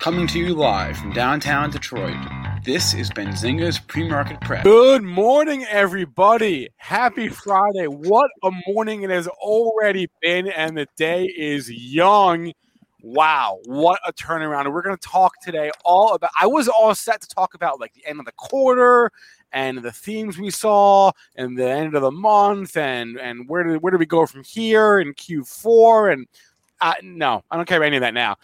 Coming to you live from downtown Detroit, this is Benzinga's Pre-Market Prep. Good morning, everybody. Happy Friday. What a morning it has already been, and the day is young. Wow, what a turnaround. We're going to talk today all about. I was all set to talk about like the end of the quarter and the themes we saw and the end of the month and and where did where do we go from here in Q4 and uh, no, I don't care about any of that now.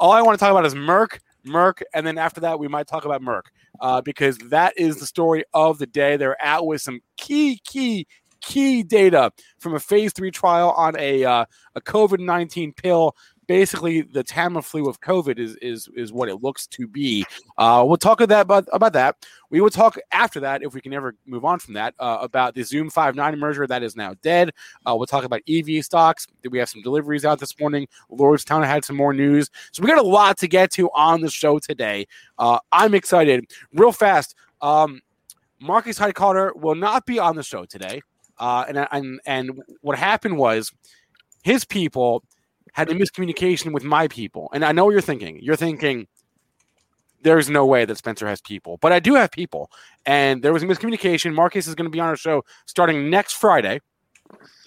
All I want to talk about is Merck, Merck, and then after that we might talk about Merck uh, because that is the story of the day. They're out with some key key key data from a phase three trial on a uh, a COVID nineteen pill basically the Tamiflu of COVID is is is what it looks to be. Uh, we'll talk about, about about that. We will talk after that if we can ever move on from that uh, about the Zoom Five Nine merger that is now dead. Uh, we'll talk about EV stocks. We have some deliveries out this morning. Lordstown had some more news, so we got a lot to get to on the show today. Uh, I'm excited. Real fast. Um, Marcus Hightower will not be on the show today. Uh, and, and and what happened was his people had a miscommunication with my people. And I know what you're thinking. You're thinking, there's no way that Spencer has people, but I do have people. And there was a miscommunication. Marcus is going to be on our show starting next Friday.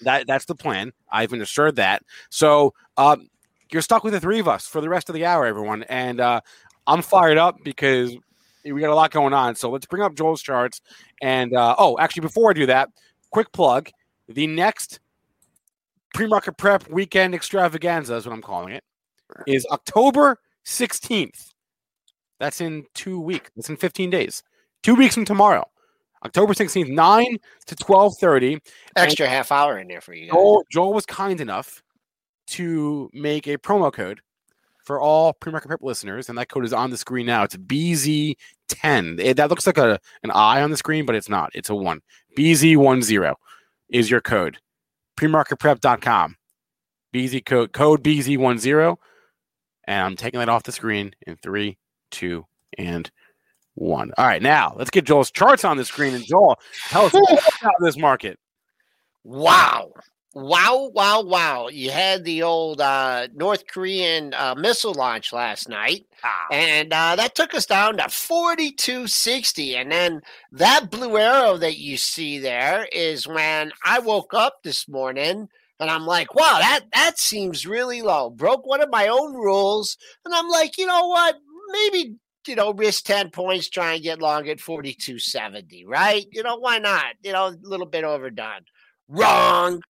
That that's the plan. I've been assured that. So um, you're stuck with the three of us for the rest of the hour, everyone. And uh, I'm fired up because we got a lot going on. So let's bring up Joel's charts. And uh, oh, actually, before I do that, quick plug: the next pre-market prep weekend extravaganza is what I'm calling it. Is October 16th. That's in two weeks. That's in 15 days. Two weeks from tomorrow. October 16th, 9 to 12:30. Extra half hour in there for you. Joel, Joel was kind enough to make a promo code for all pre-market prep listeners, and that code is on the screen now. It's BZ10. It, eh, that looks like a an I on the screen, but it's not. It's a one. BZ10 is your code premarketprep.com. BZ code code BZ10. And I'm taking that off the screen in three, two, and one. All right, now let's get Joel's charts on the screen. And Joel, tell us about this market. Wow. Wow, wow, wow. You had the old uh, North Korean uh, missile launch last night, ah. and uh, that took us down to 4260. And then that blue arrow that you see there is when I woke up this morning and I'm like, wow, that, that seems really low. Broke one of my own rules. And I'm like, you know what? Maybe you know, risk 10 points, try and get long at 42.70, right? You know, why not? You know, a little bit overdone. Wrong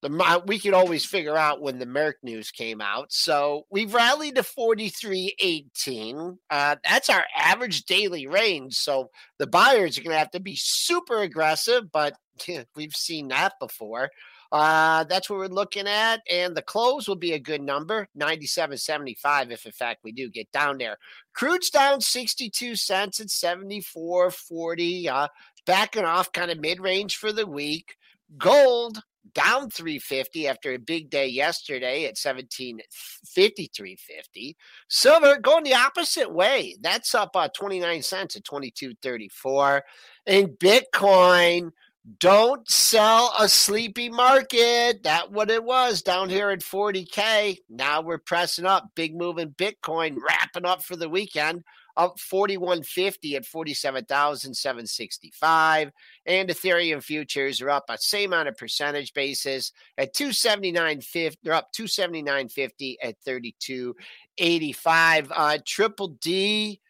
the we could always figure out when the Merck news came out. So we've rallied to 43.18. Uh, that's our average daily range. So the buyers are going to have to be super aggressive, but we've seen that before. Uh, that's what we're looking at. And the close will be a good number 97.75 if, in fact, we do get down there. Crude's down 62 cents at 74.40, uh, backing off kind of mid range for the week. Gold down 350 after a big day yesterday at 1753.50. Silver going the opposite way. That's up uh, 29 cents at 22.34. And Bitcoin, don't sell a sleepy market. That what it was down here at 40k. Now we're pressing up. Big move in Bitcoin, wrapping up for the weekend up 4150 at 47,765. And Ethereum futures are up a same on a percentage basis at 279.50. They're up 279.50 at 32.85. Uh, Triple D.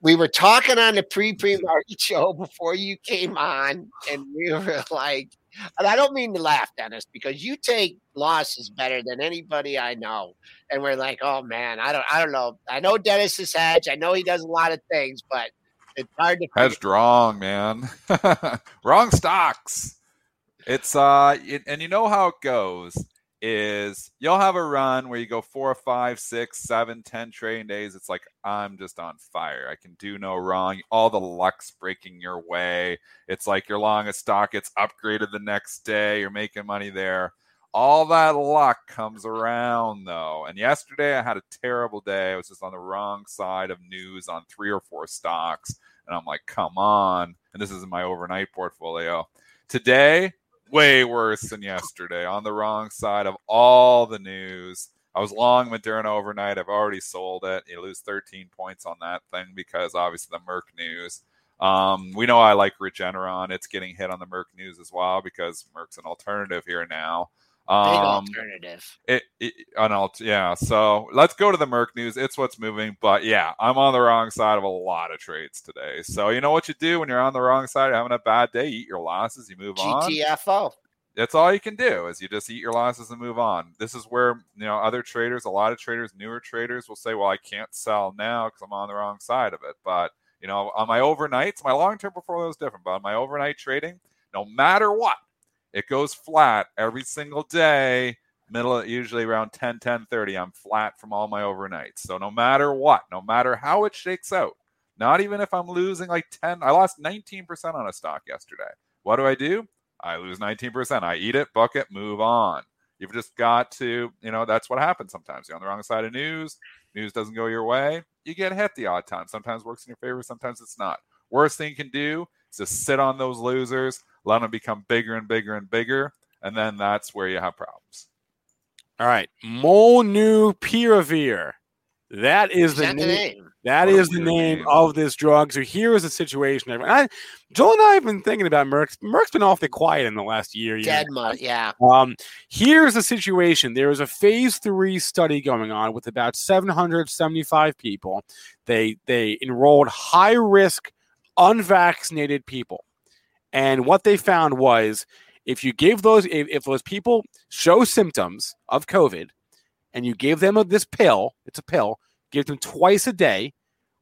We were talking on the pre-pre market show before you came on, and we were like, and I don't mean to laugh, Dennis, because you take losses better than anybody I know. And we're like, oh man, I don't, I don't know. I know Dennis is hedge. I know he does a lot of things, but it's hard to hedged wrong, man. wrong stocks. It's uh, it, and you know how it goes is you'll have a run where you go four, five, six, seven, ten trading days. It's like I'm just on fire. I can do no wrong. All the luck's breaking your way. It's like you're long a stock, it's upgraded the next day. You're making money there. All that luck comes around though. And yesterday I had a terrible day. I was just on the wrong side of news on three or four stocks. And I'm like, come on. And this is in my overnight portfolio. Today, way worse than yesterday on the wrong side of all the news. I was long Moderna overnight. I've already sold it. You lose 13 points on that thing because obviously the Merck news. Um, we know I like Regeneron. It's getting hit on the Merck news as well because Merck's an alternative here now. Big Um, alternative. it, it an alt, yeah. So let's go to the Merck news. It's what's moving, but yeah, I'm on the wrong side of a lot of trades today. So you know what you do when you're on the wrong side, having a bad day, eat your losses, you move on GTFO. that's all you can do is you just eat your losses and move on. This is where you know other traders, a lot of traders, newer traders will say, "Well, I can't sell now because I'm on the wrong side of it." But you know, on my overnights, my long-term portfolio is different. But on my overnight trading, no matter what, it goes flat every single day. Middle usually around 10, 10 30. I'm flat from all my overnights. So no matter what, no matter how it shakes out, not even if I'm losing like 10, I lost 19% on a stock yesterday. What do I do? I lose 19%. I eat it, book it, move on. You've just got to, you know, that's what happens sometimes. You're on the wrong side of news. News doesn't go your way. You get hit the odd time. Sometimes works in your favor, sometimes it's not. Worst thing you can do is just sit on those losers, let them become bigger and bigger and bigger. And then that's where you have problems. All right, Molnupiravir. That is Is the that the name. name? That What the name name. of this drug. So here is the situation. I, Joel and I have been thinking about Merck's. Merck's been awfully quiet in the last year. year Dead and a half. mud. Yeah. Um, here's the situation. There is a phase three study going on with about 775 people. They they enrolled high risk, unvaccinated people, and what they found was if you gave those if, if those people show symptoms of COVID, and you gave them this pill, it's a pill, give them twice a day.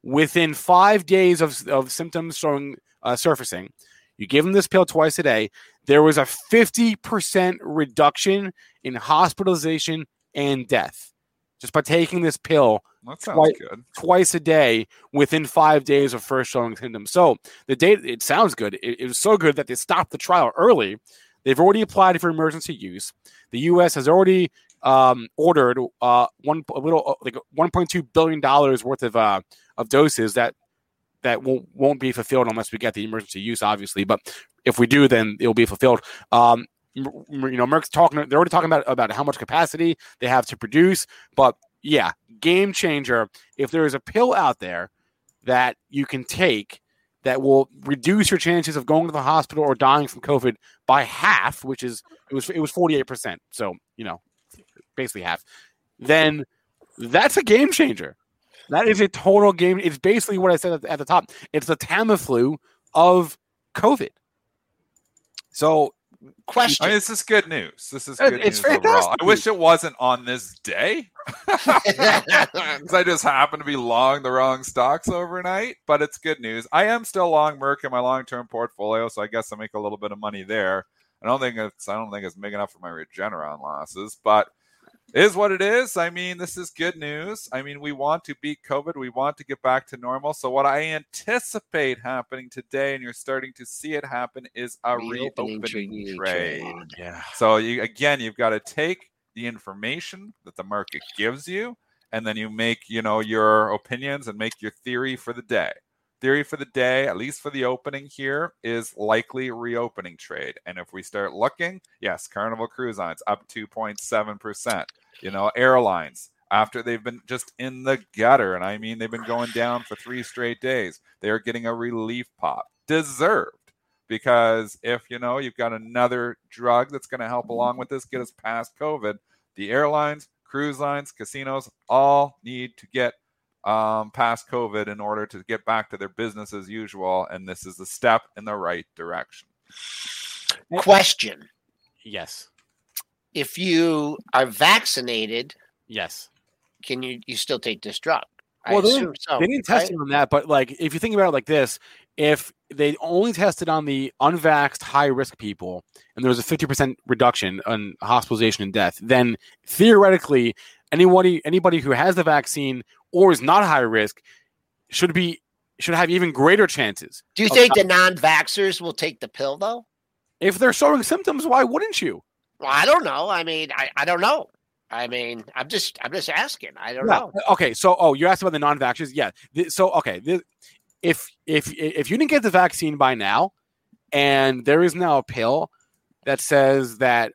Within five days of, of symptoms showing uh, surfacing, you give them this pill twice a day there was a 50% reduction in hospitalization and death just by taking this pill Twi- good. twice a day within five days of first showing symptoms. So the data, it sounds good. It, it was so good that they stopped the trial early. They've already applied for emergency use. The U.S. has already um, ordered uh, one a little uh, like 1.2 billion dollars worth of uh, of doses that that won't won't be fulfilled unless we get the emergency use, obviously. But if we do, then it'll be fulfilled. Um, you know, Merck's talking. They're already talking about about how much capacity they have to produce. But yeah, game changer. If there is a pill out there that you can take that will reduce your chances of going to the hospital or dying from COVID by half, which is it was it was forty eight percent. So you know, basically half. Then that's a game changer. That is a total game. It's basically what I said at the, at the top. It's the Tamiflu of COVID. So Question. I mean, this is good news. This is good it's news overall. fantastic I wish it wasn't on this day because I just happened to be long the wrong stocks overnight. But it's good news. I am still long Merck in my long-term portfolio, so I guess I make a little bit of money there. I don't think it's I don't think it's big enough for my Regeneron losses, but is what it is. I mean, this is good news. I mean, we want to beat COVID. We want to get back to normal. So what I anticipate happening today, and you're starting to see it happen, is a Reopening reopening trade. trade. yeah, So you again, you've got to take the information that the market gives you, and then you make you know your opinions and make your theory for the day. Theory for the day, at least for the opening here, is likely reopening trade. And if we start looking, yes, Carnival Cruise Lines up 2.7 percent. You know, airlines after they've been just in the gutter, and I mean they've been going down for three straight days. They are getting a relief pop, deserved because if you know you've got another drug that's going to help along with this get us past covid the airlines cruise lines casinos all need to get um, past covid in order to get back to their business as usual and this is a step in the right direction Question. yes, If you are vaccinated, yes. can you you still take this drug? I Well, they assume so. they didn't test it on that, but like if you think about it like this, if they only tested on the unvaxxed high risk people and there was a 50% reduction on hospitalization and death, then theoretically anybody anybody who has the vaccine or is not high risk should be should have even greater chances. Do you think the non-vaxxers will take the pill though? If they're showing symptoms, why wouldn't you? Well, I don't know. I mean, I, I don't know. I mean, I'm just I'm just asking. I don't Yeah. know. Okay, so oh, you asked about the non-vaxxers. Yeah. So okay, if if if you didn't get the vaccine by now, and there is now a pill that says that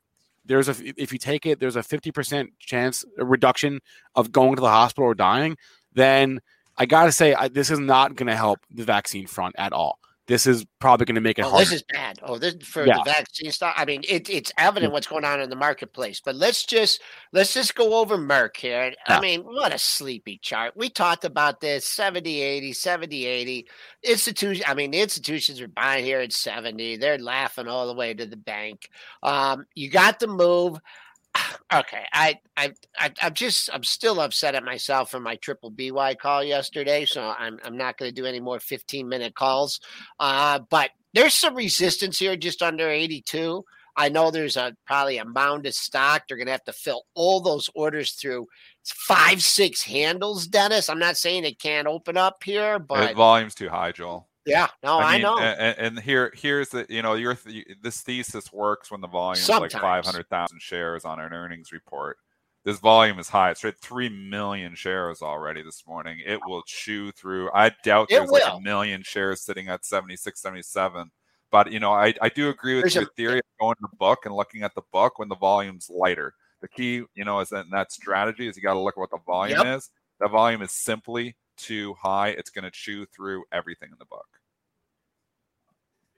there's a if you take it, there's a 50% chance reduction of going to the hospital or dying. Then I got to say, I, this is not going to help the vaccine front at all. This is probably going to make it Oh, harder. this is bad. Oh, this for Yeah. the vaccine stuff. I mean, it, it's evident what's going on in the marketplace. But let's just let's just go over Merck here. I mean, what a sleepy chart. We talked about this 70, 80, 70, 80. Institution, I mean, the institutions are buying here at 70. They're laughing all the way to the bank. Um, you got the move. Okay, I, I, I, I'm just, I'm still upset at myself for my triple BY call yesterday. So I'm, I'm not going to do any more 15 minute calls. Uh, but there's some resistance here just under 82. I know there's a probably a mound of stock. They're gonna have to fill all those orders through five, six handles, Dennis. I'm not saying it can't open up here, The but volume's too high, Joel. Yeah, no, I, mean, know. a- a- And, here, here's the you know your th- this thesis works when the volume is like Sometimes. five hundred thousand shares on an earnings report. This volume is high. It's at three million shares already this morning. It will chew through. I doubt It there's like a million shares sitting at 76, 77. But you know, I, I do agree with There's your a- theory of going to the book and looking at the book when the volume's lighter. The key, you know, is that in that strategy is you got to look at what the volume Yep. is. The volume is simply too high. It's going to chew through everything in the book.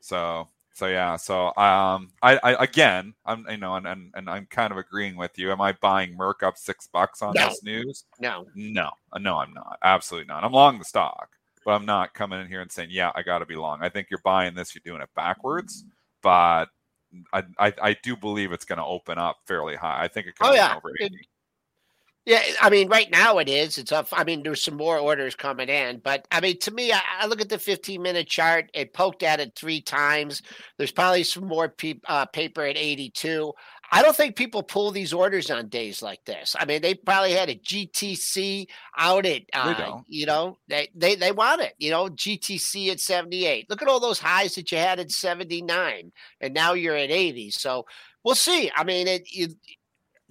So so yeah, so um I, I again I'm you know and, and and I'm kind of agreeing with you. Am I buying Merck up six bucks on No. this news? no, No, uh, no, I'm not. Absolutely not. I'm long the stock, but I'm not coming in here and saying, yeah, I got to be long. I think you're buying this, you're doing it backwards, but I I, I do believe it's going to open up fairly high. I think it could Oh, yeah. over It- 80. Yeah, I mean, right now it is. It's up. I mean, there's some more orders coming in, but I mean, to me, I, I look at the 15 minute chart. It poked at it three times. There's probably some more pe- uh, paper at 82. I don't think people pull these orders on days like this. I mean, they probably had a GTC out at, uh, you know, they, they they want it. You know, GTC at 78. Look at all those highs that you had at 79, and now you're at 80. So we'll see. I mean, it. it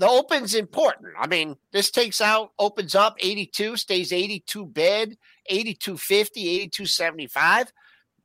the open's important. I mean, this takes out, opens up 82, stays 82 bid, 8250, 8275.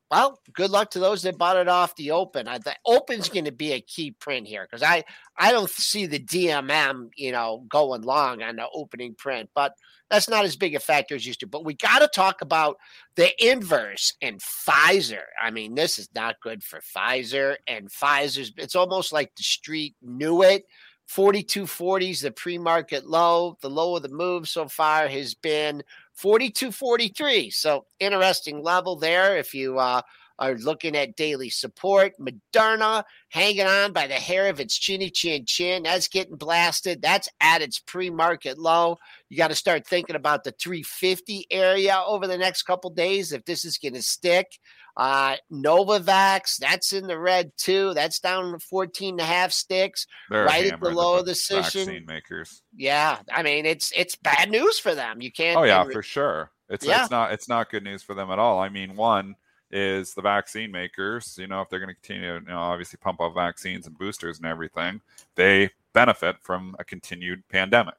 Well, good luck to those that bought it off the open. I, the open's going to be a key print here because I, I don't see the DMM, you know, going long on the opening print, but that's not as big a factor as used to. But we got to talk about the inverse and Pfizer. I mean, this is not good for Pfizer and Pfizer's. It's almost like the street knew it. 4240s the pre-market low. The low of the move so far has been 4243. So interesting level there if you uh, are looking at daily support. Moderna hanging on by the hair of its chinny chin chin. That's getting blasted. That's at its pre-market low. You got to start thinking about the 350 area over the next couple days if this is going to stick. Uh, Novavax, that's in the red too. That's down to 14 and a half sticks. They're right at below va- the session. vaccine makers. Yeah, I mean it's it's bad news for them. You can't. Oh yeah, and- for sure. It's Yeah. it's not it's not good news for them at all. I mean, one is the vaccine makers. You know, if they're going to continue, to, you know, obviously pump out vaccines and boosters and everything, they benefit from a continued pandemic.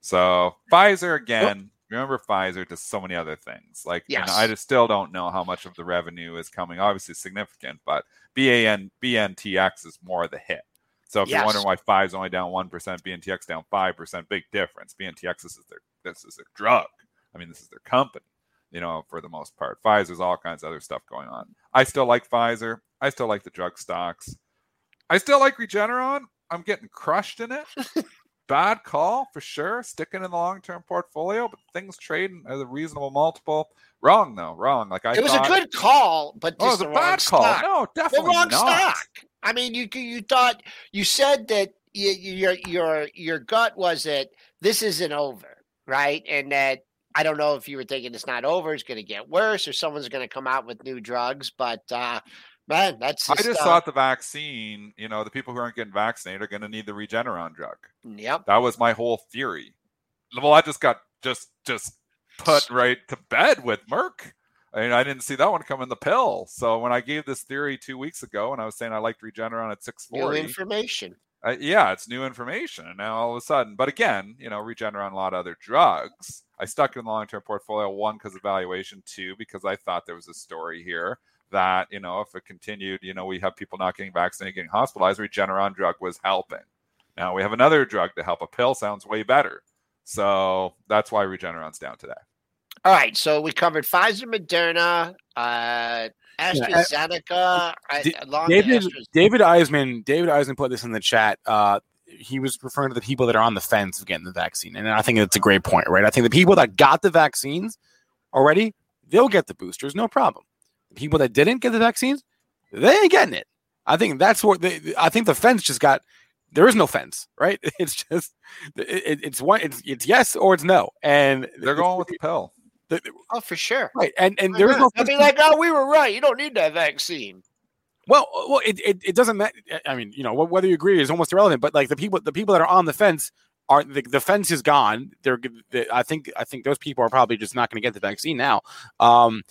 So Pfizer again. Remember, Pfizer does so many other things. Like, Yes. I just still don't know how much of the revenue is coming. Obviously, significant, but BAN BNTX is more of the hit. So if you're wondering why Pfizer's only down one percent, BNTX down five percent, big difference. BNTX this is their this is their drug. I mean, this is their company. You know, for the most part, Pfizer's all kinds of other stuff going on. I still like Pfizer. I still like the drug stocks. I still like Regeneron. I'm getting crushed in it. Bad call for sure. Sticking in the long term portfolio, but things trading at a reasonable multiple. Wrong though. Wrong. Like I it was thought, a good call, but Oh, it was a the bad call. stock. No, the definitely wrong not. stock. I mean, you you thought you said that you, your your your gut was that this isn't over, right? And that I don't know if you were thinking it's not over, it's going to get worse, or someone's going to come out with new drugs. But uh, man, that's I just, just uh, thought the vaccine, you know, the people who aren't getting vaccinated are going to need the Regeneron drug. Yep. That was my whole theory. Well, I just got just just put right to bed with Merck. I mean, I didn't see that one come in the pill. So when I gave this theory two weeks ago, and I was saying I liked Regeneron at six New information. uh, yeah, it's new information. And now all of a sudden, but again, you know, Regeneron, a lot of other drugs. I stuck in the long term portfolio, one, because of valuation, two, because I thought there was a story here that, you know, if it continued, you know, we have people not getting vaccinated, getting hospitalized, Regeneron drug was helping. Now we have another drug to help. A pill sounds way better. So that's why Regeneron's down today. All right, so we covered Pfizer, Moderna, uh, AstraZeneca. D- I- along David Astra- David Eisman David Eisman put this in the chat. Uh, he was referring to the people that are on the fence of getting the vaccine, and I think it's a great point, right? I think the people that got the vaccines already, they'll get the boosters, no problem. The people that didn't get the vaccines, they ain't getting it. I think that's what they, I think the fence just got. There is no fence, right? It's just it, it's one. It's it's yes or it's no, and They're going with the pill. the, oh, for sure. right. And and there is no. I'll be like, oh, we were right. You don't need that vaccine. Well, well, it, it, it doesn't matter. I mean, you know, whether you agree is almost irrelevant. But like the people, the people that are on the fence are the, the fence is gone. They're, they, I think, I think those people are probably just not going to get the vaccine now. Um,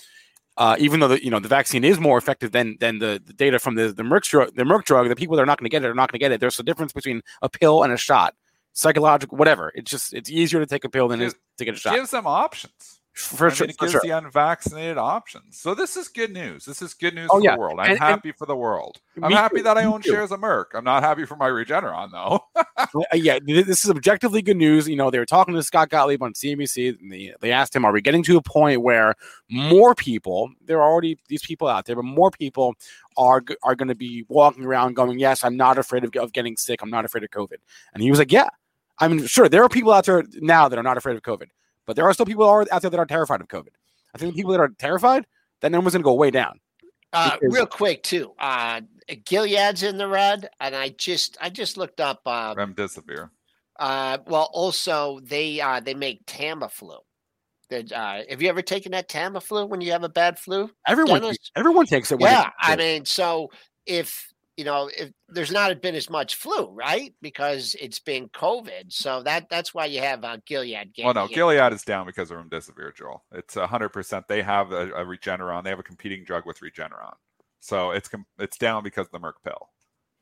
uh, even though the you know the vaccine is more effective than than the, the data from the the Merck drug, the Merck drug, the people that are not going to get it are not going to get it. There's a difference between a pill and a shot, psychological, whatever. It's just it's easier to take a pill than it is to get a shot. Give them options. For I sure, mean, it gives sure. the unvaccinated options. So this is good news. This is good news Oh, for yeah. the world. I'm And- and- happy for the world. I'm happy too, that I own too. shares of Merck. I'm not happy for my Regeneron though. Uh, yeah, this is objectively good news. You know, they were talking to Scott Gottlieb on CNBC. And they, they asked him, "Are we getting to a point where more people? There are already these people out there, but more people are are going to be walking around going, "Yes, I'm not afraid of, of getting sick. I'm not afraid of COVID." And he was like, "Yeah, I mean, sure, there are people out there now that are not afraid of COVID, but there are still people out there that are terrified of COVID. I think the people that are terrified, that number's going to go way down. Uh, Because- real quick too. Uh, Gilead's in the red, and I just I just looked up. Uh, Remdesivir. uh, well, also they uh, they make Tamiflu. Uh, have you ever taken that Tamiflu when you have a bad flu? Everyone, Dennis? everyone takes it. when Yeah, they- I mean, so if you know, if there's not been as much flu, right? Because it's been COVID, so that that's why you have uh, Gilead. Well, no. Gilead is down because of Remdesivir, Joel. It's 100%. They have a, a Regeneron. They have a competing drug with Regeneron. So it's com- it's down because of the Merck pill.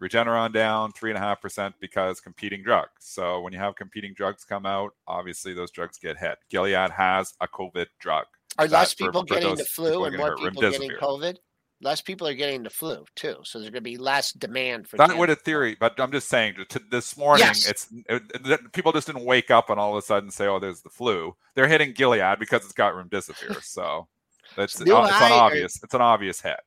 Regeneron down 3.5% because competing drugs. So when you have competing drugs come out, obviously those drugs get hit. Gilead has a COVID drug. Are less people for getting the flu and more people getting. COVID? Less people are getting the flu too, so there's going to be less demand for. That would a theory, but I'm just saying. To this morning, Yes. it's it, it- people just didn't wake up and all of a sudden say, "Oh, there's the flu." They're hitting Gilead because it's got remdesivir. So that's it's an or- obvious. It's an obvious hit.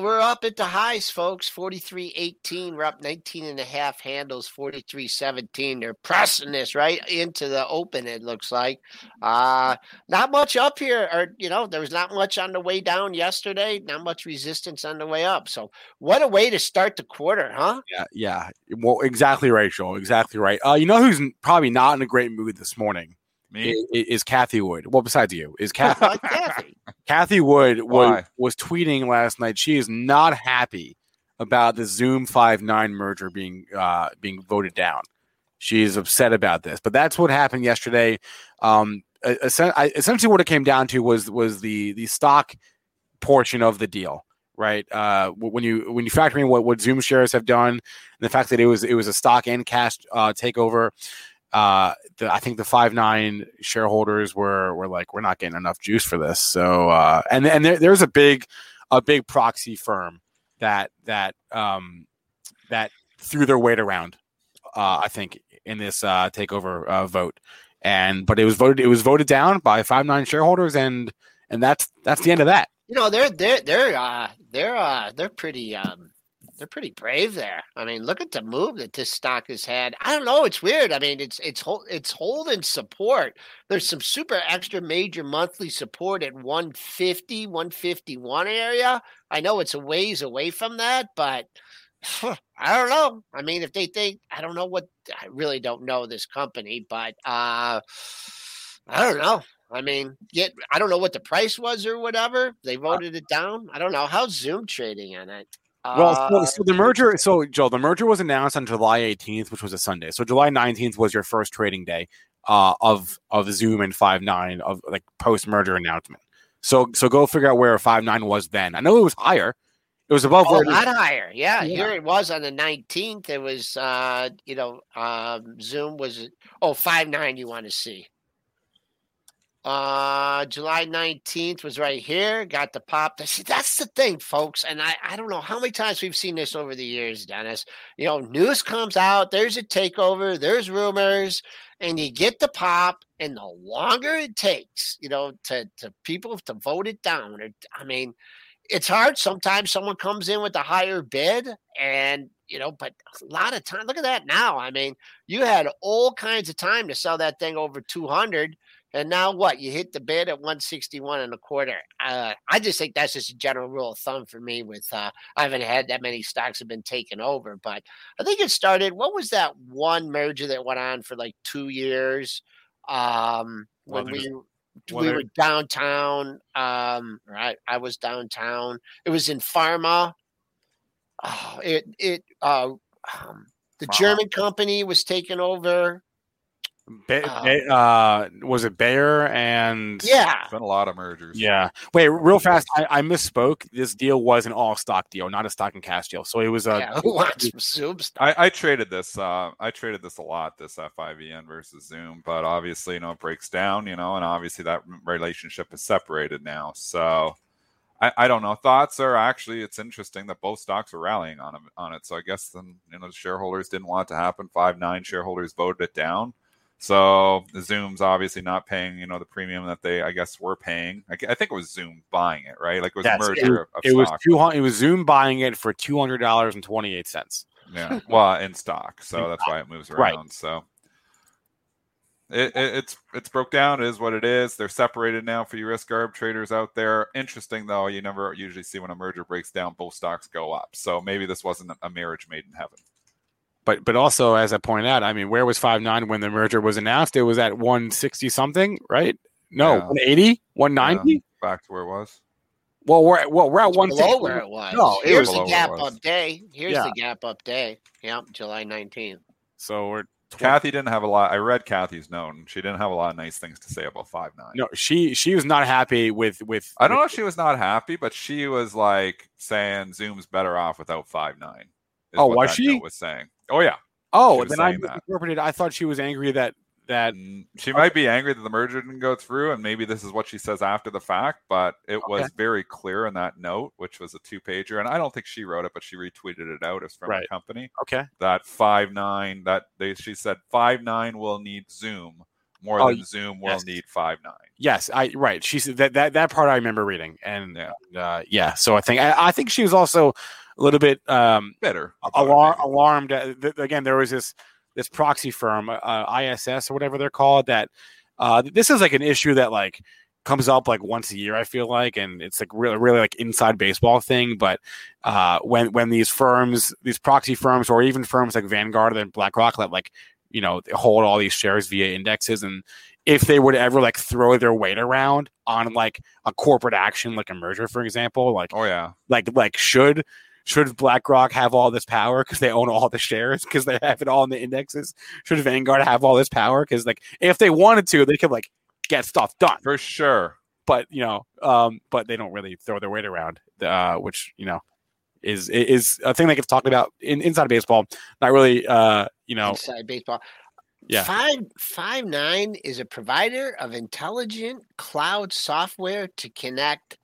We're up at the highs, folks. 43.18. We're up 19 and a half handles, 43.17. They're pressing this right into the open, it looks like. Uh, not much up here, or, you know, there was not much on the way down yesterday, not much resistance on the way up. So, what a way to start the quarter, huh? Yeah, yeah. Well, exactly right, Joel. Exactly right. Uh, you know who's probably not in a great mood this morning Me, is, is Cathie Wood. Well, besides you, is Cathie Like Cathie. Cathie Wood was was tweeting last night. She is not happy about the Zoom Five Nine merger being uh, being voted down. She is upset about this, but that's what happened yesterday. Um, essen- I- essentially, what it came down to was was the the stock portion of the deal, right? Uh, when you when you factor in what, what Zoom shares have done, and the fact that it was it was a stock and cash uh, takeover, uh, the, I think the five nine shareholders were were like, we're not getting enough juice for this. So uh, and and there, there's a big a big proxy firm that that um, that threw their weight around. Uh, I think in this uh, takeover uh, vote, and but it was voted it was voted down by five nine shareholders, and and that's that's the end of that. You know, they're they're they're uh they're uh they're pretty um they're pretty brave there. I mean, look at the move that this stock has had. I don't know, it's weird. I mean, it's it's it's holding support. There's some super extra major monthly support at 150, 151 area. I know it's a ways away from that, but I don't know. I mean, if they think I don't know what I really don't know this company, but uh I don't know. I mean, yet I don't know what the price was or whatever. They voted it down. I don't know. How's Zoom trading on it? Well, so, Uh, so the merger, so Joe, the merger was announced on July 18th, which was a Sunday. So July 19th was your first trading day uh, of of Zoom and Five Nine of like post merger announcement. So so go figure out where Five Nine was then. I know it was higher. It was above Oh, where a it is- lot higher. Yeah, Yeah. here it was on the 19th. It was, uh, you know, um, Zoom was, oh, five nine you want to see. Uh, July 19th was right here. Got the pop. See, that's the thing, folks. And I, I don't know how many times we've seen this over the years, Dennis. You know, news comes out, there's a takeover, there's rumors, and you get the pop, and the longer it takes, you know, to, to people to vote it down. Or, I mean, it's hard. Sometimes someone comes in with a higher bid, and you know, but a lot of time. Look at that now. I mean, you had all kinds of time to sell that thing over 200 and now what? You hit the bid at 161 and a quarter. Uh, I just think that's just a general rule of thumb for me. With uh, I haven't had that many stocks have been taken over, but I think it started. What was that one merger that went on for like two years? Um, when well, we well, we were downtown. Um, right, I was downtown. It was in Pharma. Oh, it it uh, um, the German company was taken over. Ba- uh, uh, was it Bayer and yeah, it's been a lot of mergers. Yeah. Wait, real fast. I, I, misspoke. This deal was an all stock deal, not a stock and cash deal. So it was a. Yeah, Zoom I, I, traded this. Uh, I traded this a lot. This FIVN versus Zoom, but obviously, you know, it breaks down. You know, and obviously that relationship is separated now. So. I, I don't know. Thoughts are actually it's interesting that both stocks are rallying on on it. So I guess then you know the shareholders didn't want it to happen. Five nine shareholders voted it down so Zoom's obviously not paying, you know, the premium that they, I guess, were paying. I, I think it was Zoom buying it, right? Like it was a merger it, it was two hundred. It was Zoom buying it for two hundred dollars and twenty eight cents. Yeah, well, in stock, so that's why it moves around. Right. So it, it, it's it's broke down. It is what it is. They're separated now for you risk arb traders out there. Interesting though, you never usually see when a merger breaks down, both stocks go up. So maybe this wasn't a marriage made in heaven but but also as I pointed out, I mean, where was five nine when the merger was announced? It was at one sixty something, right? No, yeah. 180, 190? Yeah, back to where it was. Well, we're well, we're at one below where it was. No, it here's was the gap up day. Here's yeah. the gap up day. Yep, July nineteenth. So we're Cathie didn't have a lot. I read Cathie's note. And she didn't have a lot of nice things to say about five nine. No, she she was not happy with with. I don't with, know if she was not happy, but she was like saying Zoom's better off without five nine. Oh, was she? Was saying. Oh yeah. Oh, then I interpreted. I thought she was angry that that she might be angry that the merger didn't go through, and maybe this is what she says after the fact. But it okay. was very clear in that note, which was a two pager, and I don't think she wrote it, but she retweeted it out as from right. the company. Okay, that five nine that they she said five nine will need Zoom more oh, than Zoom will yes. need five nine. Yes, I right. She said that that that part I remember reading, and yeah, uh, yeah. So I think I, I think she was also a little bit um, better alar- alarmed. again, there was this this proxy firm, uh, ISS or whatever they're called. That uh, this is like an issue that like comes up like once a year. I feel like, and it's like really really like inside baseball thing. But uh, when when these firms, these proxy firms, or even firms like Vanguard and BlackRock, that like you know hold all these shares via indexes and if they would ever like throw their weight around on like a corporate action like a merger for example like oh yeah like like should should BlackRock have all this power because they own all the shares because they have it all in the indexes? Should Vanguard have all this power because like if they wanted to, they could like get stuff done for sure. But you know, um, but they don't really throw their weight around, uh, which you know is is a thing they get talked about in inside baseball. Not really, uh, you know, inside baseball. Yeah. Five five nine is a provider of intelligent cloud software to connect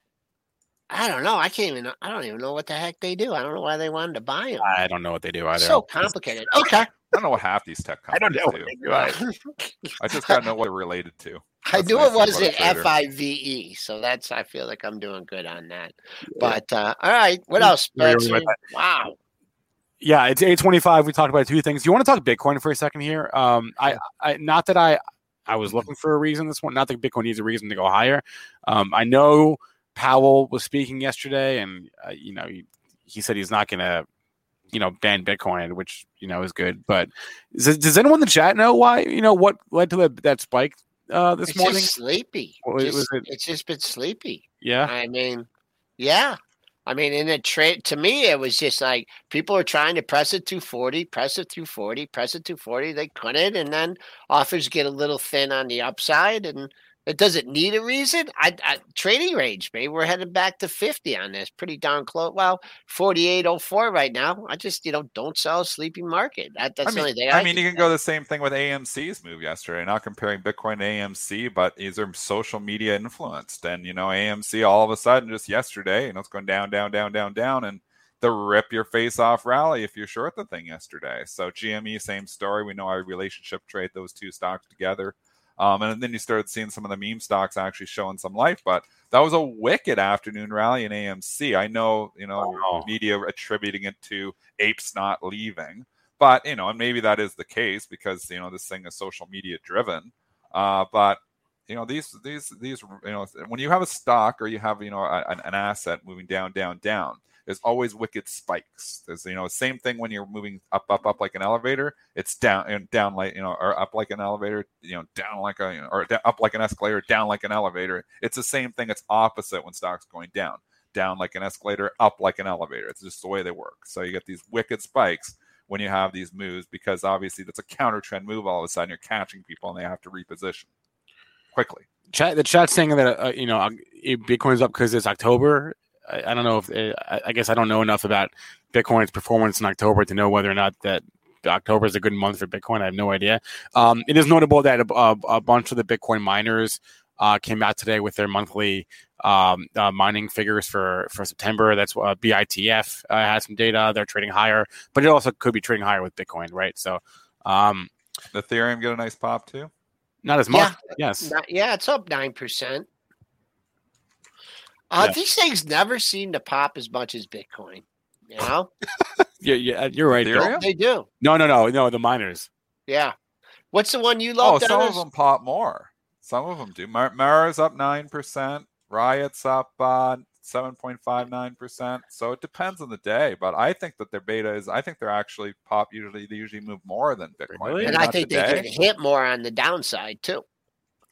I don't know. I can't even. I don't even know what the heck they do. I don't know why they wanted to buy them. I don't know what they do either. So complicated. Okay. I don't know what half these tech companies I don't know do. do I just gotta know what they're related to. That's I knew it was an F I V E, so that's. I feel like I'm doing good on that. Yeah. But uh, all right, what else? Wow. Yeah, it's eight twenty five. We talked about two things. Do you want to talk Bitcoin for a second here? Um, I, I not that I, I was looking for a reason this one. Not that Bitcoin needs a reason to go higher. Um, I know Powell was speaking yesterday, and uh, you know he, he said he's not going to you know ban Bitcoin, which you know is good. But does, does anyone in the chat know why you know what led to the, that spike uh, this it's morning? sleepy. Just, it? It's just been sleepy. Yeah, I mean, yeah. I mean, in a trade, to me, it was just like people are trying to press it to 40, press it to 40, press it to 40. They couldn't. And then offers get a little thin on the upside. And It doesn't need a reason. I, I trading range, maybe we're heading back to 50 on this. Pretty darn close. Well, 4804 right now. I just, you know, don't sell a sleeping market. That, that's I mean, the only thing. I, I mean, you can go the same thing with AMC's move yesterday. Not comparing Bitcoin to AMC, but these are social media influenced. And you know, AMC all of a sudden just yesterday, you know, it's going down, down, down, down, down, and the rip your face off rally if you're short the thing yesterday. So GME, same story. We know our relationship trade those two stocks together. Um, and then you started seeing some of the meme stocks actually showing some life. But that was a wicked afternoon rally in AMC. I know, you know, wow. media attributing it to apes not leaving, but you know, and maybe that is the case because you know this thing is social media driven. Uh, but you know these these these you know when you have a stock or you have you know a, an asset moving down down down there's always wicked spikes. There's you know same thing when you're moving up up up like an elevator. It's down and down like you know or up like an elevator. You know down like a you know, or up like an escalator, down like an elevator. It's the same thing. It's opposite when stocks going down. Down like an escalator, up like an elevator. It's just the way they work. So you get these wicked spikes when you have these moves because obviously that's a counter trend move. All of a sudden you're catching people and they have to reposition quickly. Chat, the chat saying that uh, you know Bitcoin's up because it's October. I, I don't know if eh, I, I guess I don't know enough about Bitcoin's performance in October to know whether or not that October is a good month for Bitcoin. I have no idea. Um, it is notable that a, a, a, bunch of the Bitcoin miners uh, came out today with their monthly um, uh, mining figures for for September. That's uh, BITF uh, has some data. They're trading higher, but it also could be trading higher with Bitcoin, right? So, um, Ethereum get a nice pop too. Not as much. Yeah, yes. Not, yeah, it's up nine percent. Uh, yeah. These things never seem to pop as much as Bitcoin. You know? yeah, yeah, you're right. They do. No, no, no, no. The miners. Yeah. What's the one you love? Oh, some of them pop more. Some of them do. Mar- Mara's up nine percent. Riot's up uh, seven point five nine percent. So it depends on the day, but I think that their beta is. I think they're actually pop. Usually, they usually move more than Bitcoin. Really? And I think today. they get hit more on the downside too.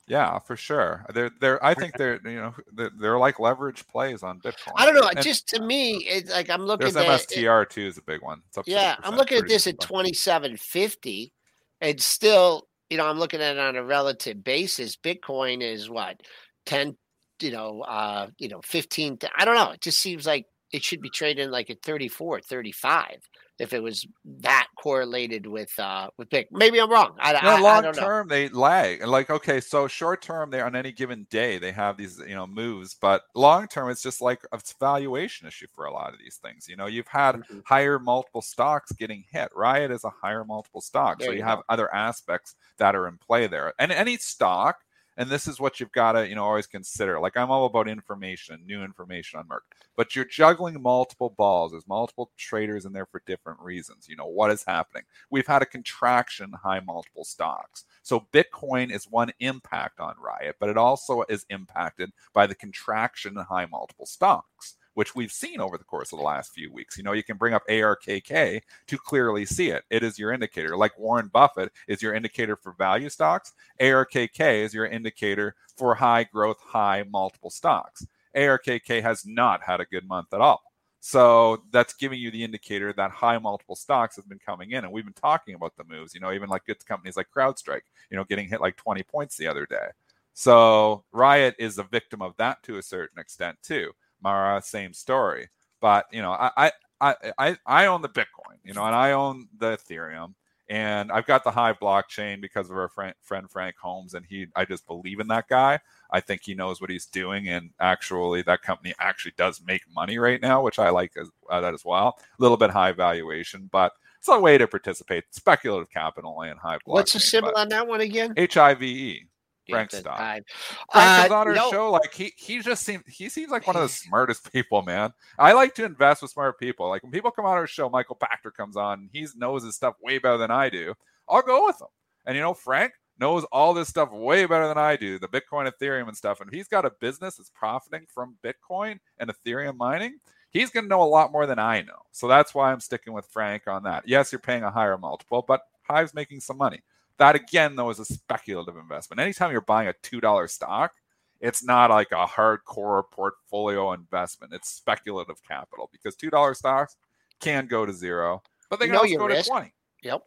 Yeah, for sure. They're they're. I think they're you know they're, they're like leverage plays on Bitcoin. I don't know. And just to me, it's like I'm looking. There's at MSTR it, too is a big one. yeah, I'm looking at this at 2750, and still, you know, I'm looking at it on a relative basis. Bitcoin is what 10, you know, uh, you know, 15. I don't know. It just seems like it should be trading like at 34, 35 if it was that correlated with uh with pick. Maybe I'm wrong. I, no, I, long I term they lag. Like okay, so short term they on any given day they have these you know moves, but long term it's just like a valuation issue for a lot of these things. You know, you've had mm-hmm. higher multiple stocks getting hit. Riot is a higher multiple stock, there so you, you have other aspects that are in play there. And any stock and this is what you've got to you know always consider like i'm all about information new information on Merck but you're juggling multiple balls there's multiple traders in there for different reasons you know what is happening? We've had a contraction high multiple stocks so bitcoin is one impact on riot but it also is impacted by the contraction in high multiple stocks which we've seen over the course of the last few weeks. You know, you can bring up ARKK to clearly see it. It is your indicator. Like Warren Buffett is your indicator for value stocks, ARKK is your indicator for high growth, high multiple stocks. ARKK has not had a good month at all. So that's giving you the indicator that high multiple stocks have been coming in. And we've been talking about the moves, you know, even like good companies like CrowdStrike, you know, getting hit like 20 points the other day. So Riot is a victim of that to a certain extent too. Mara, same story. But you know, I I I I own the Bitcoin, you know, and I own the Ethereum, and I've got the Hive blockchain because of our friend, friend Frank Holmes, and he I just believe in that guy. I think he knows what he's doing, and actually, that company actually does make money right now, which I like as, uh, that as well. A little bit high valuation, but it's a way to participate. Speculative capital and Hive. What's the symbol on that one again? H I V E. Frank stop. Frank uh, on our no. show. Like he he just seems he seems like one of the smartest people, man. I like to invest with smart people. Like when people come on our show, Michael Pachter comes on, he knows his stuff way better than I do. I'll go with him. And you know, Frank knows all this stuff way better than I do, the Bitcoin, Ethereum, and stuff. And he's got a business that's profiting from Bitcoin and Ethereum mining. He's going to know a lot more than I know. So that's why I'm sticking with Frank on that. Yes, you're paying a higher multiple, but Hive's making some money. That again, though, is a speculative investment. Anytime you're buying a two dollar stock, it's not like a hardcore portfolio investment. It's speculative capital because two dollar stocks can go to zero, but they can also go risk. to twenty. Yep.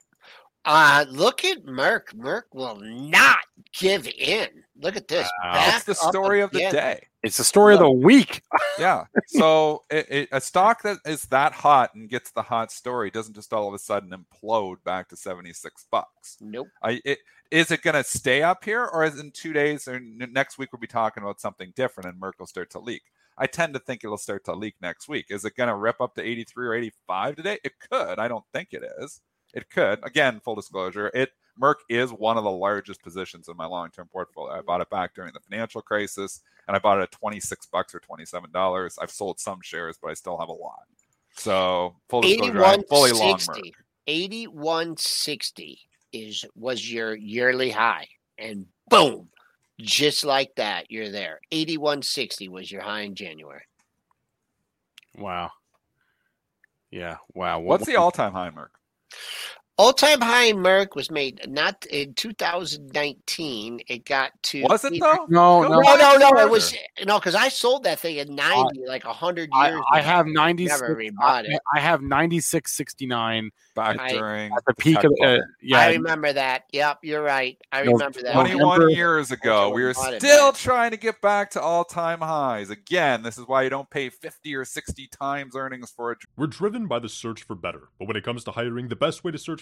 Uh, look at Merck. Merck will not give in. Look at this. Wow. That's the story of the day. It's the story of the week. Yeah. So it, it, a stock that is that hot and gets the hot story doesn't just all of a sudden implode back to 76 bucks. Nope. I, it, is it going to stay up here or is in two days or n- next week we'll be talking about something different and Merck will start to leak? I tend to think it'll start to leak next week. Is it going to rip up to 83 or 85 today? It could. I don't think it is. It could. Again, full disclosure, it Merck is one of the largest positions in my long-term portfolio. I mm-hmm. bought it back during the financial crisis and I bought it at 26 bucks or 27 dollars. I've sold some shares, but I still have a lot. So full disclosure, I'm fully long Merck. 8160. 8160 is was your yearly high. And boom, just like that, you're there. 8160 was your high in January. Wow. Yeah. Wow. What's the all-time high, Merck? All time high in Merck was made not in 2019. It got to Was it though? No, no. No, no, no. It was no, because I sold that thing at 90, like 100 years. I ago. have 96. Never rebought it. I have 9669 Back I- during at the peak of tech uh, yeah. I remember that. Yep, you're right. I No, remember that. 21 November- years ago, we were bought it still trying to get back to all-time highs. Again, this is why you don't pay 50 or 60 times earnings for a We're driven by the search for better, but when it comes to hiring, the best way to search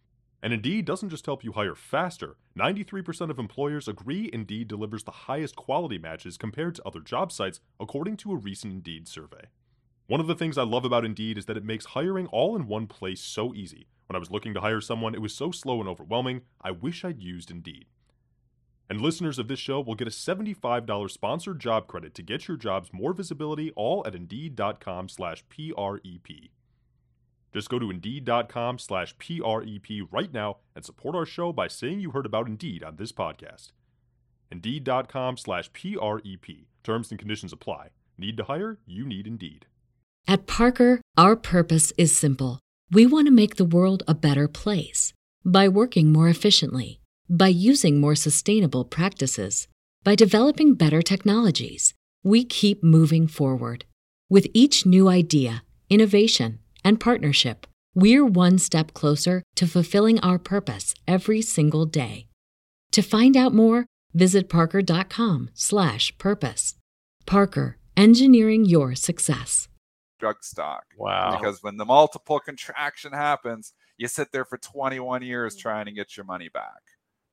And Indeed doesn't just help you hire faster. 93% of employers agree Indeed delivers the highest quality matches compared to other job sites, according to a recent Indeed survey. One of the things I love about Indeed is that it makes hiring all in one place so easy. When I was looking to hire someone, it was so slow and overwhelming, I wish I'd used Indeed. And listeners of this show will get a $75 sponsored job credit to get your jobs more visibility all at Indeed.com slash PREP. Just go to Indeed.com slash PREP right now and support our show by saying you heard about Indeed on this podcast. Indeed.com slash PREP. Terms and conditions apply. Need to hire? You need Indeed. At Parker, our purpose is simple. We want to make the world a better place by working more efficiently, by using more sustainable practices, by developing better technologies. We keep moving forward. With each new idea, innovation, and partnership, we're one step closer to fulfilling our purpose every single day. To find out more, visit parker.com/purpose. Parker, engineering your success. drug stock. Wow. Because when the multiple contraction happens, you sit there for 21 years trying to get your money back.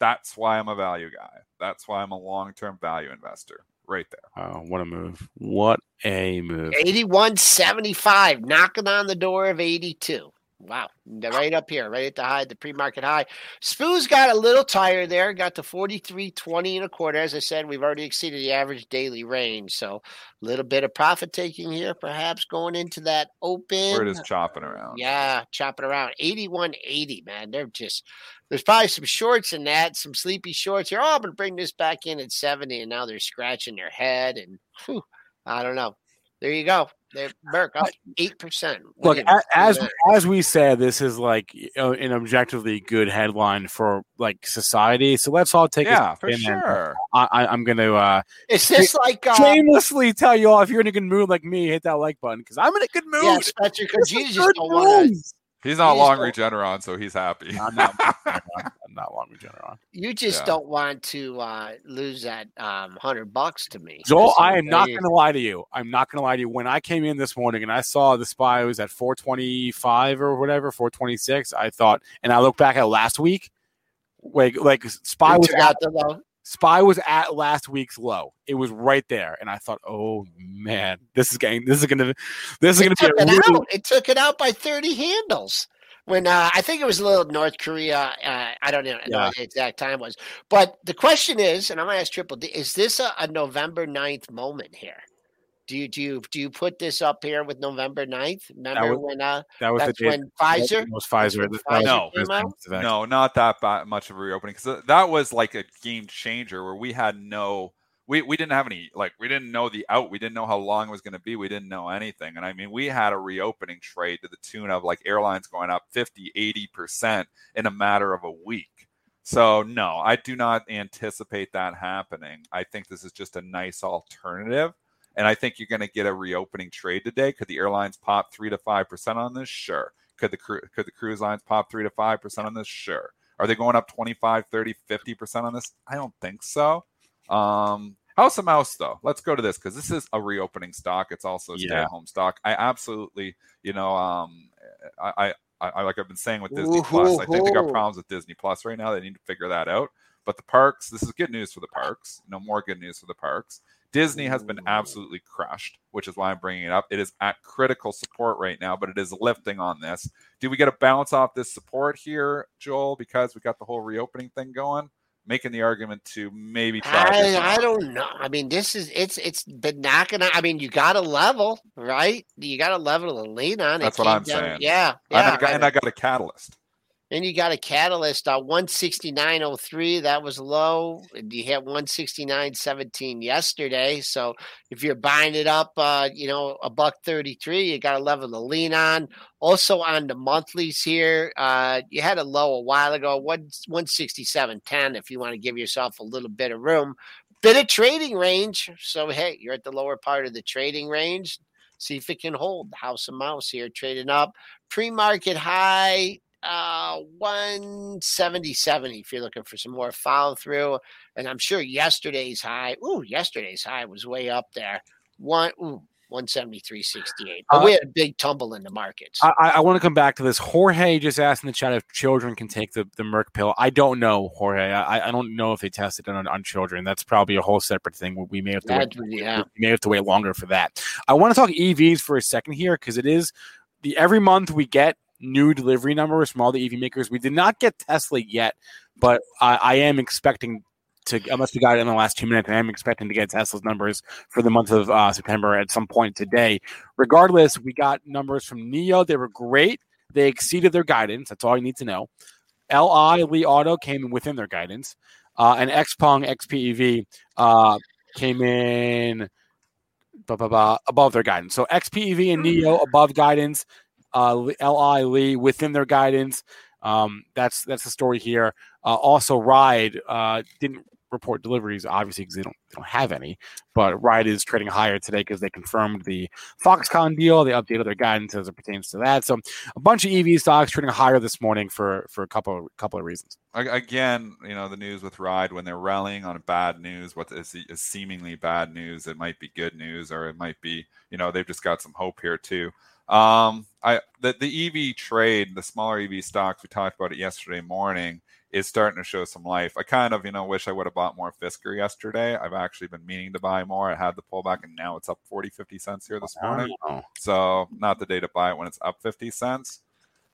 That's why I'm a value guy. That's why I'm a long-term value investor. Right there. Wow, what a move. What a move. 8175, knocking on the door of 82. Wow. Right up here, right at the high, the pre-market high. Spoo's got a little tired there, got to 43.20 and a quarter. As I said, we've already exceeded the average daily range. So a little bit of profit taking here, perhaps going into that open. Where it is chopping around. Yeah, chopping around. 8180, man. They're just there's probably some shorts in that, some sleepy shorts here. Oh, I'm gonna bring this back in at 70, and now they're scratching their head and whew, I don't know. There you go. They're Merck up eight percent. Look, as as we said, this is like you know, an objectively good headline for like society. So let's all take Yeah, a for spin and sure. I, I, I'm going to uh, is this like uh, shamelessly tell you all if you're in a good mood like me, hit that like button because I'm in a good mood. yeah, Spencer, because This you just good don't want to. He's not He's long not- Regeneron, so he's happy. I'm not, I'm not long Regeneron. you just Yeah. don't want to uh lose that um hundred bucks to me. Joel, Listen, I am not going to lie to you. I'm not going to lie to you. When I came in this morning and I saw the spy was at 425 or whatever, 426, I thought, and I look back at last week, like like spy was at, the low. spy was at last week's low. It was right there, and I thought, oh man, this is getting this is going to this is gonna be a it really, out. It took it out by 30 handles. When uh, I think it was a little North Korea, uh, I don't know, know Yeah. what the exact time was. But the question is, and I'm gonna ask Triple D, is this a, a November 9th moment here? Do you do you do you put this up here with November 9th? Remember was- when uh that was that's the day when Pfizer? It was Pfizer. when That Pfizer No. came out? was the- No, not that much of a reopening because that was like a game changer where we had no we we didn't have any like we didn't know the out. We didn't know how long it was going to be. We didn't know anything. And I mean, we had a reopening trade to the tune of like airlines going up 50, 80% in a matter of a week. So no, I do not anticipate that happening. I think this is just a nice alternative. And I think you're going to get a reopening trade today. Could the airlines pop three to five percent on this? Sure. Could the could the cruise lines pop three to five percent on this? Sure. Are they going up 25, 30, 50 percent on this? I don't think so. Um, House of Mouse, though, let's go to this because this is a reopening stock. It's also a stay-at-home stock. I absolutely, you know, um, I, I, I, like I've been saying with Disney Plus, I think they got problems with Disney Plus right now. They need to figure that out. But the parks, this is good news for the parks. No more good news for the parks. Disney has been absolutely crushed, which is why I'm bringing it up. It is at critical support right now, but it is lifting on this. Do we get a bounce off this support here, Joel, because we got the whole reopening thing going? Making the argument to maybe try. I, I don't know. I mean, this is it's it's been knocking. I mean, you got a level, right? You got a level to lean on. It. That's what I'm down, saying. Yeah, yeah. And I, got, and I got a catalyst. Then you got a catalyst on uh, 169.03. That was low. You hit 169.17 yesterday. So if you're buying it up, uh, you know, a buck 33, you got a level to lean on. Also on the monthlies here, uh, you had a low a while ago, 1, 167.10 if you want to give yourself a little bit of room. Bit of trading range. So, hey, you're at the lower part of the trading range. See if it can hold. House of Mouse here trading up. Pre market high uh 177 if you're looking for some more follow through and i'm sure yesterday's high ooh yesterday's high was way up there one ooh 173.68. But uh, we had a big tumble in the markets. I, I, want to come back to this. Jorge just asked in the chat if children can take the, the Merck pill. I don't know, Jorge. I, I don't know if they tested it on, on children. That's probably a whole separate thing. We may have to wait, yeah. we may have to wait longer for that. I want to talk EVs for a second here because it is the every month we get new delivery numbers from all the EV makers. We did not get Tesla yet, but I, I am expecting to, unless we got it in the last two minutes, I am expecting to get Tesla's numbers for the month of uh, September at some point today. Regardless, we got numbers from NIO. They were great. They exceeded their guidance. That's all you need to know. LI Li Auto came within their guidance, uh, and XPeng XPEV uh, came in blah, blah, blah, above their guidance. So XPEV and NIO above guidance uh, Li Li within their guidance. Um, that's that's the story here. Uh, also, Ride uh, didn't report deliveries, obviously, because they don't, they don't have any. But Ride is trading higher today because they confirmed the Foxconn deal. They updated their guidance as it pertains to that. So a bunch of EV stocks trading higher this morning for for a couple of, couple of reasons. Again, you know the news with Ride when they're rallying on bad news, what is, is seemingly bad news, it might be good news, or it might be you know they've just got some hope here too. Um, I the, the EV trade, the smaller EV stocks, we talked about it yesterday morning, is starting to show some life. I kind of, you know, wish I would have bought more Fisker yesterday. I've actually been meaning to buy more. I had the pullback and now it's up 40, 50 cents here this morning. So not the day to buy it when it's up 50 cents.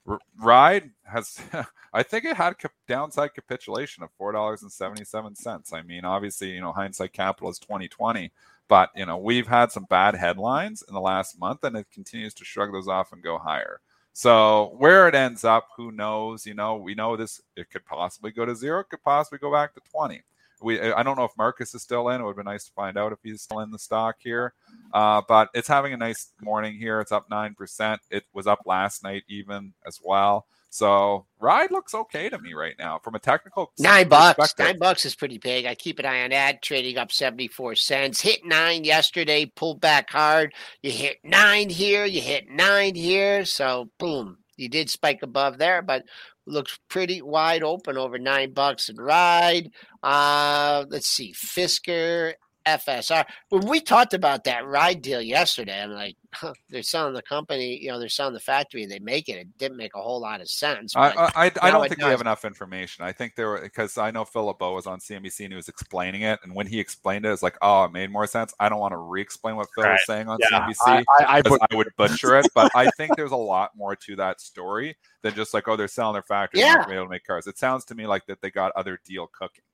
R- Ride has, I think it had a downside capitulation of four dollars and seventy seven cents. I mean, obviously, you know, hindsight capital is twenty twenty, but you know, we've had some bad headlines in the last month, and it continues to shrug those off and go higher. So where it ends up, who knows? You know, we know this. It could possibly go to zero. It could possibly go back to twenty. We, I don't know if Marcus is still in. It would be nice to find out if he's still in the stock here. Uh, but it's having a nice morning here. It's up nine percent. It was up last night even as well. So ride looks okay to me right now from a technical nine bucks. Nine bucks is pretty big. I keep an eye on that. Trading up seventy four cents. Hit nine yesterday. Pulled back hard. You hit nine here. You hit nine here. So boom, you did spike above there, but looks pretty wide open over nine bucks and ride. Uh, let's see, Fisker FSR. When we talked about that ride deal yesterday, I'm like, huh, they're selling the company, you know, they're selling the factory, they make it. It didn't make a whole lot of sense. I, I, I don't think does. we have enough information. I think there were because I know Philip Bowe was on CNBC and he was explaining it, and when he explained it, it's like, oh, it made more sense. I don't want to re-explain what Phil right. was saying on yeah. CNBC. I, I, I, I would butcher it, but I think there's a lot more to that story than just like, oh, they're selling their factory, yeah. and able to make cars. It sounds to me like that they got other deal cooking,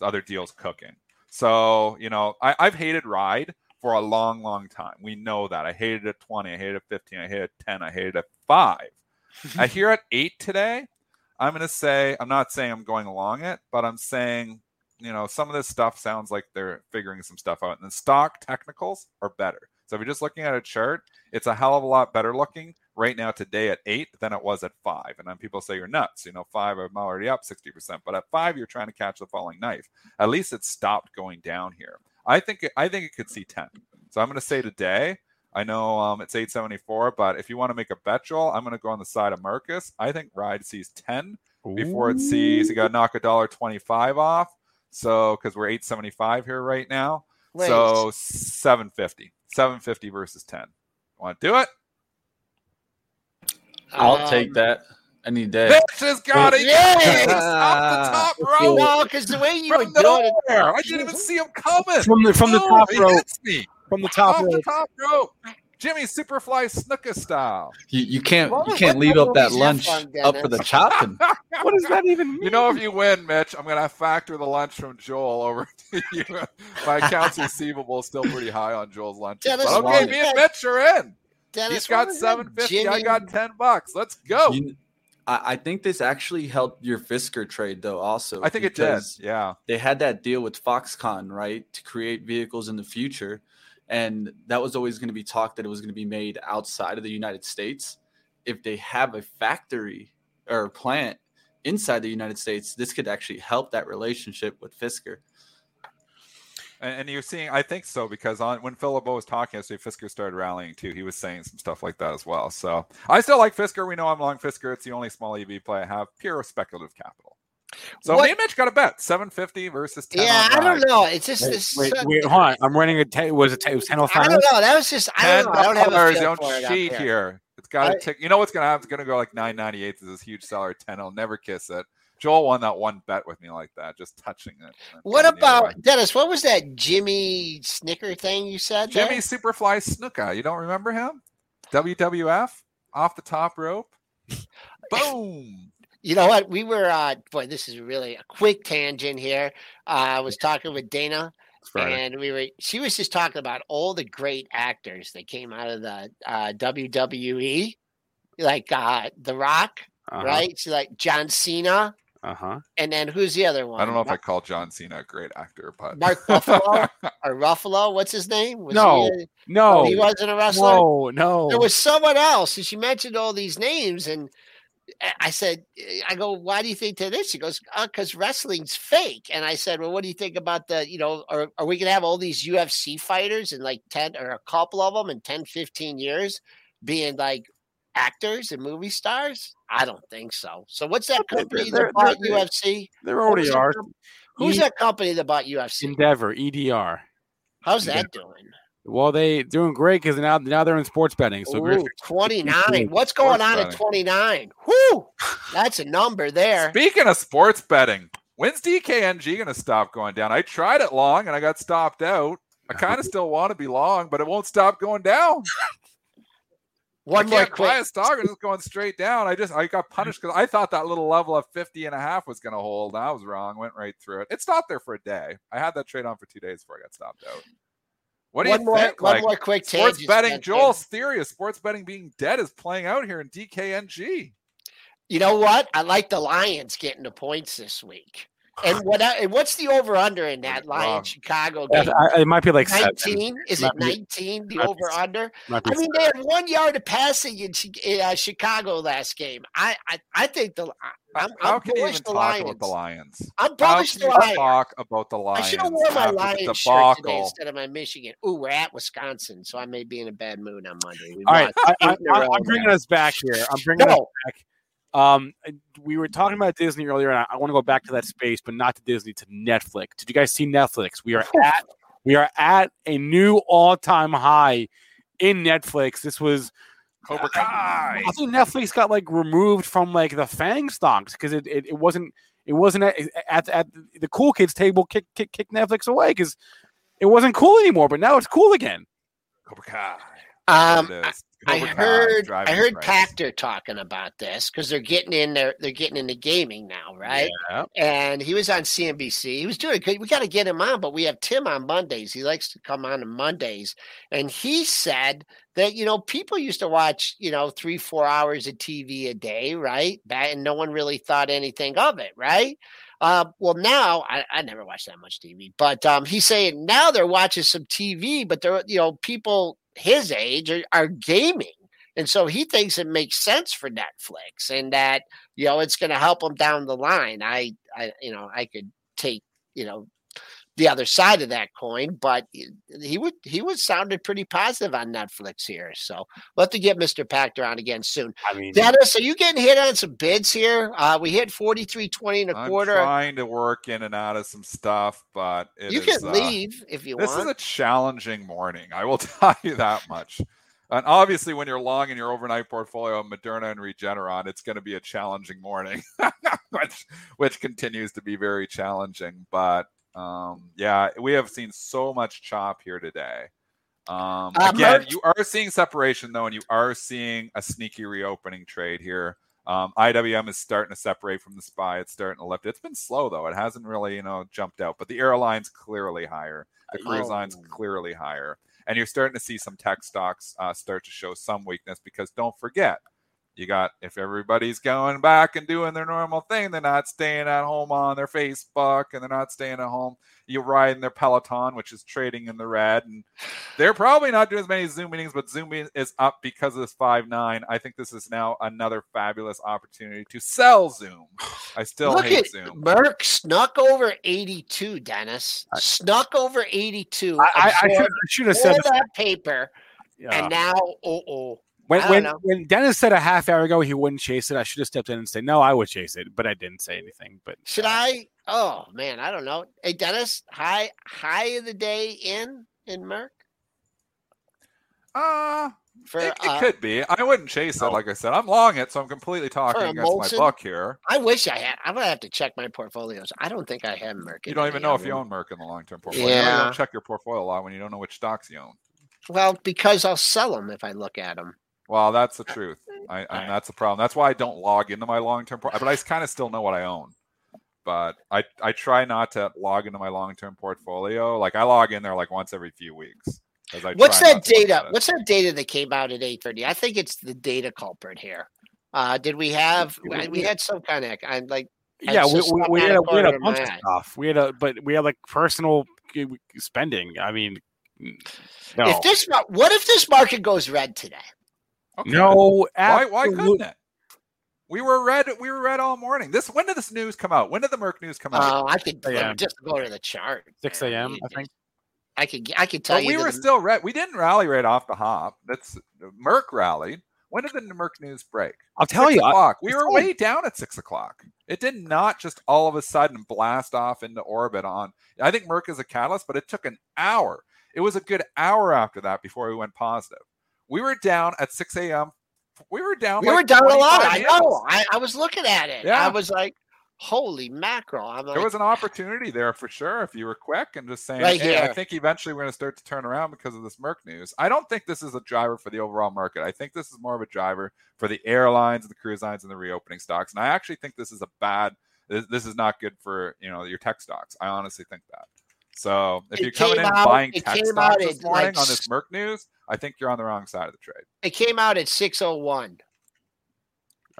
other deals cooking. So, you know, I, I've hated Ride for a long, long time. We know that. I hated it at 20, I hated it at 15, I hated it at 10, I hated it at 5. I hear at 8 today, I'm going to say, I'm not saying I'm going along it, but I'm saying you know, some of this stuff sounds like they're figuring some stuff out. And the stock technicals are better. So if you're just looking at a chart, it's a hell of a lot better looking right now today at eight than it was at five. And then people say you're nuts. You know, five, I'm already up 60%. But at five, you're trying to catch the falling knife. At least it stopped going down here. I think I think it could see 10. So I'm going to say today. I know um, it's 874, but if you want to make a bet, Joel, I'm going to go on the side of Marcus. I think Ride sees 10 before it sees you got to knock a dollar 25 off. So because we're 875 here right now, so 750, 750 versus 10. Want to do it? I'll Um, take that any day. Bitch has got it. Yes! off the top rope. No, because the way you were From doing it, nowhere. I didn't even see him coming. From the from the top he rope. me From the top off the top rope. Jimmy Superfly Snuka style. You, you can't What you can't what leave up that lunch up for the chopping. What does that even mean? You know, if you win, Mitch, I'm gonna factor the lunch from Joel over to you. My accounts receivable is still pretty high on Joel's lunch. Dennis, But what okay, me and Mitch are in. Dennis, He's got what was that seven fifty. I got ten bucks. Let's go. You- I, I think this actually helped your Fisker trade though. Also, I think it did. because Yeah. They had that deal with Foxconn, right, to create vehicles in the future, and that was always going to be talk that it was going to be made outside of the United States. If they have a factory or a plant inside the United States, this could actually help that relationship with Fisker. And, and you're seeing, I think so, because on when Philip was talking yesterday, Fisker started rallying too. He was saying some stuff like that as well. So I still like Fisker. We know I'm long Fisker. It's the only small EV play I have. Pure speculative capital. So What- me and Mitch got a bet: seven fifty versus ten. Yeah, I don't know. It's just Wait, this. wait, wait, hold on. I'm running a. Ten, was it? Ten, it was ten oh I five. don't know. That was just. I don't know. I don't have a dollars. feel Don't for it up cheat here. here. It's got to tick. You know what's gonna happen? It's gonna go like nine ninety eight. This is huge seller ten. I'll never kiss it. Joel won that one bet with me like that, just touching it. What Going the other way. about Dennis? What was that Jimmy Snicker thing you said? there? Jimmy Superfly Snuka? You don't remember him? WWF off the top rope. Boom. You know what? We were. uh Boy, this is really a quick tangent here. Uh, I was talking with Dana, and we were. She was just talking about all the great actors that came out of the uh, WWE, like uh The Rock, Uh-huh, right? So like John Cena, Uh huh. and then who's the other one? I don't know if I call John Cena a great actor, but Mark Ruffalo or Ruffalo. What's his name? Was No. he, a- No. he wasn't a wrestler. No. No. there was someone else and she mentioned all these names and I- i said i go why do you think that is she goes because wrestling's fake and i said well what do you think about the you know are, are we going to have all these ufc fighters in like 10 or a couple of them in 10 15 years being like actors and movie stars i don't think so so what's that They're- company they're- that bought they're- ufc there already Who's that are. com- who's E- that company that bought ufc Endeavor. EDR. how's that doing Well, they doing great because now now they're in sports betting. So Ooh, 29 what's going on at 29 Whoo! that's a number there Speaking of sports betting, when's DKNG going to stop going down? I tried it long and I got stopped out. I kind of still want to be long, but it won't stop going down. One I more can't quick. buy a stock; it's just going straight down. I just I got punished because I thought that little level of 50 and a half was going to hold. I was wrong. Went right through it. It stopped there for a day. I had that trade on for two days before I got stopped out. What do one you more, think? One Like, more quick sports betting. Joel's theory of sports betting being dead is playing out here in DKNG. You know what? I like the Lions getting the points this week. And what? And what's the over under in that Wrong. Lions Chicago game? I- it might be like seven. Nineteen? Is it Might nineteen? The might be over under? I mean, they had one yard of passing in uh, Chicago last game. I, I, I think the I'm, How I'm can you even the talk Lions. about the Lions? I'm How bullish the Lions. talk about the I should have worn my after the Lions shirt today instead of my Michigan. Ooh, we're at Wisconsin, so I may be in a bad mood on Monday. We All right, lost I, eight in a I, row I'm bringing us back here. I'm bringing us back. Um, we were talking about Disney earlier, and I, I want to go back to that space, but not to Disney, to Netflix. Did you guys see Netflix? We are at we are at a new all time high in Netflix. This was Cobra Kai. I think Netflix got like removed from like the Fang stocks because it, it, it wasn't it wasn't at, at, at the cool kids table kick kick, kick Netflix away because it wasn't cool anymore. But now it's cool again. Cobra Kai. um, There it is. I heard I heard. Pachter talking about this because they're getting in there. They're getting into gaming now, right? Yeah. And he was on CNBC. He was doing good. We got to get him on, but we have Tim on Mondays. He likes to come on on Mondays, and he said that you know people used to watch you know three four hours of TV a day, right? And no one really thought anything of it, right? Uh, well, now I, I never watched that much TV, but um, he's saying now they're watching some TV, but they're you know people his age are, are gaming. And so he thinks it makes sense for Netflix and that, you know, it's going to help him down the line. I, I, you know, I could take, you know, the other side of that coin, but he would, he was sounded pretty positive on Netflix here. So we'll have to get Mr. Pachter on again soon. I mean, Dennis, are you getting hit on some bids here? Uh, we hit 43.20 and a I'm quarter. trying to work in and out of some stuff, but it You is, can uh, leave if you This want. This is a challenging morning. I will tell you that much. And obviously, when you're long in your overnight portfolio of Moderna and Regeneron, it's going to be a challenging morning, which which continues to be very challenging. But um, yeah, we have seen so much chop here today. Um, Uh, again, Mert- you are seeing separation though, and you are seeing a sneaky reopening trade here. Um, IWM is starting to separate from the SPY. It's starting to lift. It's been slow though. It hasn't really, you know, jumped out. But the airlines clearly higher. The cruise lines Oh. clearly higher. And you're starting to see some tech stocks uh, start to show some weakness because don't forget, you got if everybody's going back and doing their normal thing, they're not staying at home on their Facebook and they're not staying at home. You're riding their Peloton, which is trading in the red, and they're probably not doing as many Zoom meetings, but Zoom is up because of this five nine. I think this is now another fabulous opportunity to sell Zoom. I still Look hate at Zoom. Merck snuck over 82, Dennis. Snuck over 82. I, I, I should, I should have said that paper, Yeah. and now, oh, oh. When when, know. when Dennis said a half hour ago he wouldn't chase it, I should have stepped in and said no, I would chase it, but I didn't say anything. But Should I? Oh man, I don't know. Hey, Dennis, high high of the day in in Merck Uh, for it, it uh, could be. I wouldn't chase it. Like I said, I'm long it, so I'm completely talking a against Molson? my buck here. I wish I had. I'm gonna have to check my portfolios. I don't think I have Merck. You in don't even know of if you own Merck in the long term portfolio. You Yeah. don't check your portfolio a lot when you don't know which stocks you own. Well, because I'll sell them if I look at them. Well, that's the truth. I, Alright. and that's the problem. That's why I don't log into my long term, but I kind of still know what I own. But I, I try not to log into my long term portfolio. Like I log in there like once every few weeks. 'cause I What's try that not to look data? What's that data that came out at 8:30? I think it's the data culprit here. Uh, did we have? We- We had some kind of. I'm like. Yeah, we, we, we had had a a, we had a bunch of stuff. We had a but we had like personal spending. I mean, no, If this, what if this market goes red today? Okay. no, Why, why couldn't it? We were red. We were red all morning. This when did this news come out? When did the Merck news come out? Oh, I could just go to the chart. 6 a.m. I think. I could. I could tell But you. we were the- still red. We didn't rally right off the hop. That's Merck rallied. When did the Merck news break? I'll tell six you, I- o'clock. We were way down at six o'clock. It did not just all of a sudden blast off into orbit on. I think Merck is a catalyst, but it took an hour. It was a good hour after that before we went positive. We were down at 6 a.m. We were down. we like were down a lot. 25 I know. I, I was looking at it. Yeah. I was like, "Holy mackerel!" I'm like, There was an opportunity there for sure if you were quick and just saying, Right hey, I think eventually we're going to start to turn around because of this Merck news. I don't think this is a driver for the overall market. I think this is more of a driver for the airlines, and the cruise lines, and the reopening stocks. And I actually think this is a bad. This, this is not good for you know your tech stocks. I honestly think that. So if It you're coming in out- buying tech stocks this morning like, on this Merck news, I think you're on the wrong side of the trade. it came out at 6:01.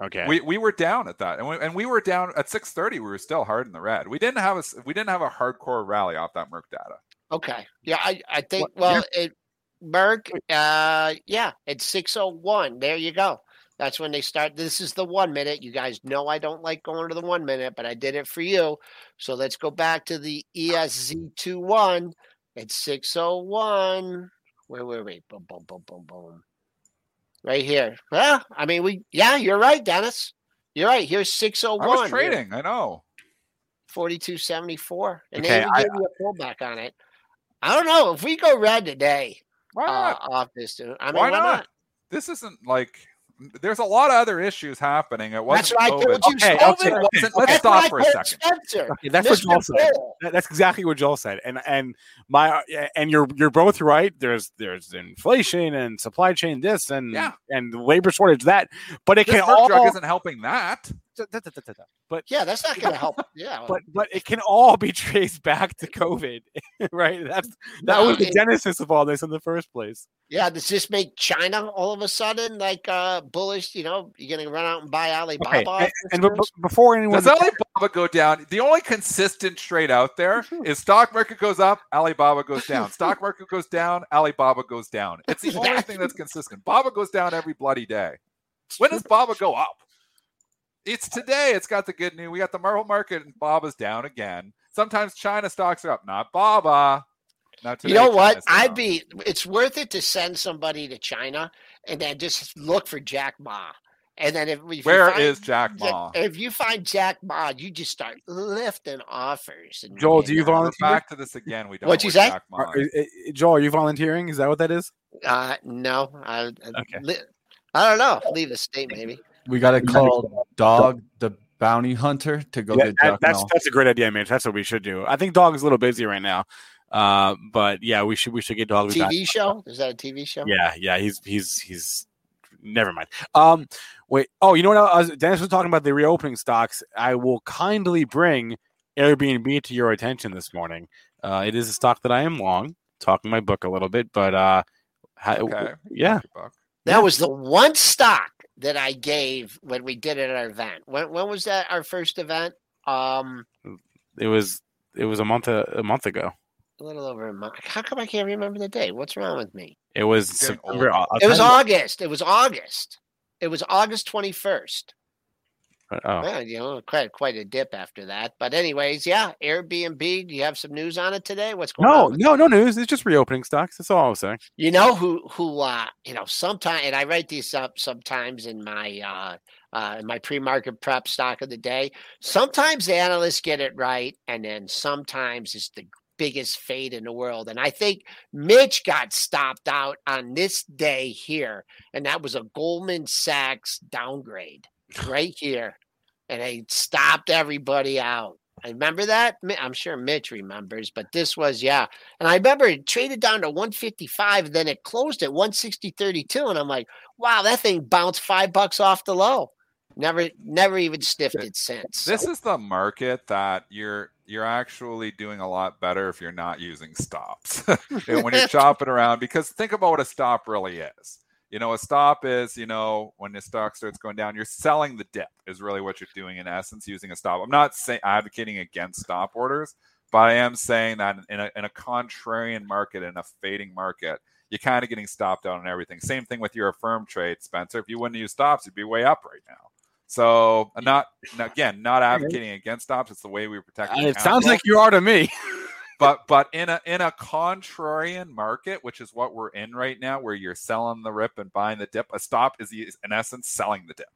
Okay. We, we were down at that, and we, and we were down at 6:30. We were still hard in the red. We didn't have a we didn't have a hardcore rally off that Merck data. Okay. Yeah, I, I think What- well it Merck, uh yeah, it's 601. There you go. That's when they start. This is the one minute. You guys know I don't like going to the one minute, but I did it for you. So let's go back to the E ESZ21. It's 601. Where were we? Boom, boom, boom, boom, boom. Right here. Well, I mean, we, yeah, you're right, Dennis. You're right. Here's 601. I was Here. trading. I know. 4274 and Okay, they even I- gave you a pullback on it i don't know if we go red today Why uh, not? off this dude i mean why, why, not? not, This isn't like there's a lot of other issues happening. It That's wasn't what I COVID. told you. Okay, okay, okay. let's That's stop for a second. Spencer. Okay, that's what Joel said. That's exactly what Joel said, and and my and you're you're both right. There's there's inflation and supply chain this and Yeah. and labor shortage that, but it This can all drug isn't helping that. But Yeah, that's not going to help. Yeah, but but it can all be traced back to COVID, right? That's that No, was the it- genesis of all this in the first place. yeah. Does this make China all of a sudden like uh bullish? You know, you're going to run out and buy Alibaba? Okay, and, for and be- shares? be- before anyone Does Alibaba go down? The only consistent trade out there is stock market goes up, Alibaba goes down. Stock market goes down, Alibaba goes down. It's the only thing that's consistent. Baba goes down every bloody day. When does Baba go up? It's today. It's got the good news. We got the Marvel market and Baba's down again. Sometimes China stocks are up, not Baba. Not today. you know what? China's I'd down. be. It's worth it to send somebody to China and then just look for Jack Ma. And then if, if you Where find is Jack Jack- Ma? If you find Jack Ma, you just start lifting offers. And, Joel, do you We're volunteer? back to this again. We don't. What'd you say? Jack Ma Are- uh, uh, Joel, are you volunteering? Is that what that is? Uh, no, I, I- Okay. li- I don't know. Leave the state maybe. We got to call Dog the bounty hunter to go Yeah, get that- Jack that's Mel. that's a great idea, Mitch. That's what we should do. I think Dog is a little busy right now, uh, but yeah, we should we should get Dog. We got- TV show? Is that a TV show? Yeah, yeah, he's he's he's never mind. Um, wait. Oh, you know what? I was, Dennis was talking about the reopening stocks. I will kindly bring Airbnb to your attention this morning. Uh, it is a stock that I am long. Talking my book a little bit, but uh, ha- Okay. yeah, Buck. That was the one stock that I gave when we did it at our event. When when was that our first event? Um it was it was a month a, a month ago. a little over a month. How come I can't remember the day? What's wrong with me? It was September. old. I'll- I'll It was August. It was August. It was August 21st. Oh, Well, you know, quite quite a dip after that. But anyways, yeah, Airbnb. Do you have some news on it today? What's going no, on? with no, no news. It's just reopening stocks. That's all I was saying. You know who who uh you know sometimes and I write these up sometimes in my uh uh in my pre-market prep stock of the day. Sometimes the analysts get it right and then sometimes it's the biggest fade in the world. And I think Mitch got stopped out on this day here and that was a Goldman Sachs downgrade right here. And they stopped everybody out. I remember that. I'm sure Mitch remembers, but this was yeah. And I remember it traded down to 155, then it closed at 160.32. And I'm like, wow, that thing bounced five bucks off the low. Never, never even sniffed it since. This So, is the market that you're you're actually doing a lot better if you're not using stops and when you're chopping around. Because think about what a stop really is. You know, a stop is you know when the stock starts going down, you're selling the dip is really what you're doing in essence using a stop. I'm not saying advocating against stop orders, but I am saying that in a in a contrarian market in a fading market. You're kind of getting stopped out on everything. Same thing with your Affirm trade, Spencer. If you wouldn't use stops, you'd be way up right now. So I'm not again not advocating against stops. It's the way we protect. Uh, It sounds like you are to me. but but in a in a contrarian market, which is what we're in right now, where you're selling the rip and buying the dip, a stop is in essence selling the dip.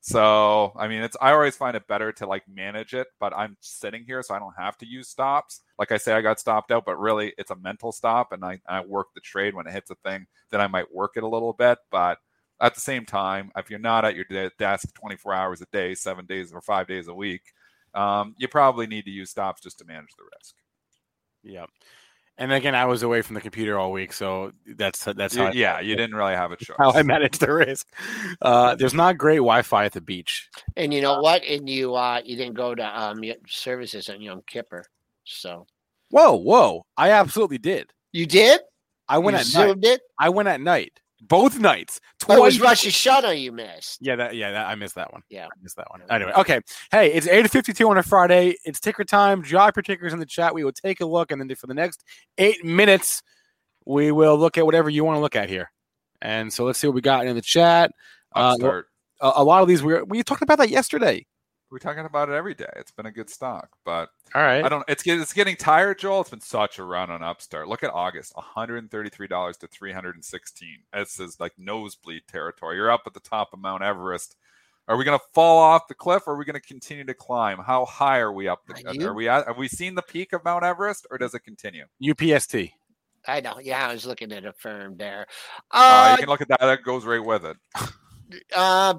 So I mean, it's I always find it better to like manage it, but I'm sitting here, so I don't have to use stops. Like I say, I got stopped out, but really it's a mental stop, and I I work the trade when it hits a thing. Then I might work it a little bit, but at the same time, if you're not at your desk 24 hours a day, seven days or five days a week, um, you probably need to use stops just to manage the risk. Yep. And again, I was away from the computer all week, so that's that's You- how I, yeah, you didn't really have a choice. how I managed the risk. Uh, there's not great Wi-Fi at the beach. and you know what? And you, uh, you didn't go to um y- services on Yom Kippur, so Whoa, whoa! I absolutely did. you did. I went you at night. it. I went at night, both nights. But it was Twice. Rosh Hashanah you missed. Yeah, that yeah, that, I missed that one. Yeah. I missed that one. Anyway, okay. Hey, it's eight fifty two on a Friday. It's ticker time. Drop your tickers in the chat. We will take a look, and then for the next eight minutes, we will look at whatever you want to look at here. And so let's see what we got in the chat. Uh, Upstart. a, a lot of these we were, we talked about that yesterday. We're talking about it every day. It's been a good stock, but All right. I don't. It's get- it's getting tired, Joel. It's been such a run on Upstart. Look at August, one hundred and thirty-three dollars to three hundred and sixteen. This is like nosebleed territory. You're up at the top of Mount Everest. Are we going to fall off the cliff, or are we going to continue to climb? How high are we up? The, Are are we at? Have we seen the peak of Mount Everest, or does it continue? UPST. I know. Yeah, I was looking at a firm there. Uh, Uh, you can look at that. That goes right with it. Uh,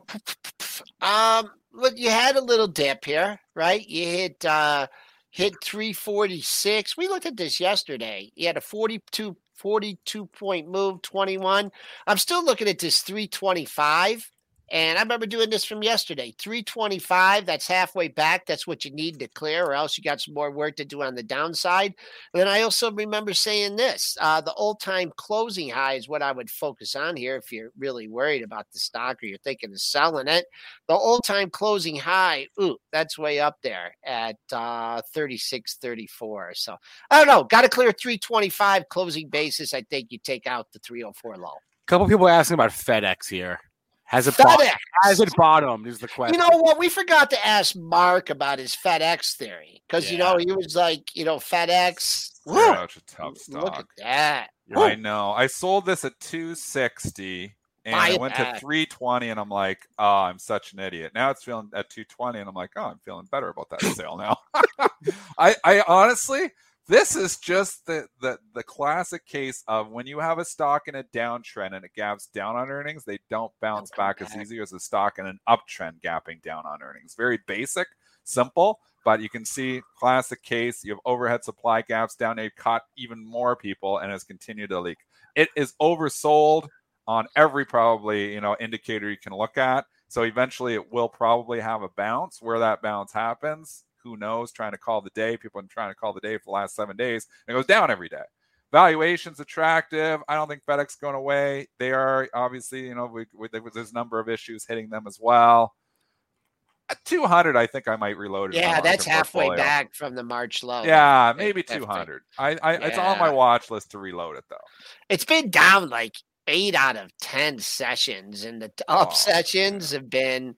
um, look, you had a little dip here, right? You hit uh, hit 346. We looked at this yesterday. You had a 42, 42 point move, 21. I'm still looking at this 325. And I remember doing this from yesterday 325. That's halfway back. That's what you need to clear, or else you got some more work to do on the downside. And then I also remember saying this uh, the old time closing high is what I would focus on here if you're really worried about the stock or you're thinking of selling it. The old time closing high, ooh, that's way up there at uh, 36, 34. So I don't know. Got to clear 325 closing basis. I think you take out the 304 low. A couple people asking about FedEx here. Has it FedEx. bottomed? Has it bottomed? Is the question. You know what? We forgot to ask Mark about his FedEx theory because you know he was like, you know, FedEx. woo, Such a tough Look at stock. that. I know. I sold this at 260 and Buy I it went back. to 320 and I'm like, oh, I'm such an idiot. Now it's feeling at 220 and I'm like, oh, I'm feeling better about that sale now. I, I honestly, this is just the, the the classic case of when you have a stock in a downtrend and it gaps down on earnings, they don't bounce back as easy as a stock in an uptrend gapping down on earnings. Very basic, simple, but you can see classic case. You have overhead supply gaps down. They've caught even more people and has continued to leak. It is oversold on every probably you know indicator you can look at. So eventually it will probably have a bounce. Where that bounce happens, who knows? Trying to call the day. People have been trying to call the day for the last seven days. And it goes down every day. Valuation's attractive. I don't think FedEx going away. They are obviously, you know, we, we, there's a number of issues hitting them as well. Uh, At 200, I think I might reload it. Yeah, that's halfway portfolio. back from the March low. Yeah, maybe 200. I, I it's on my watch list to reload it though. It's been down like eight out of 10 sessions, and the oh, up Oh, sessions have been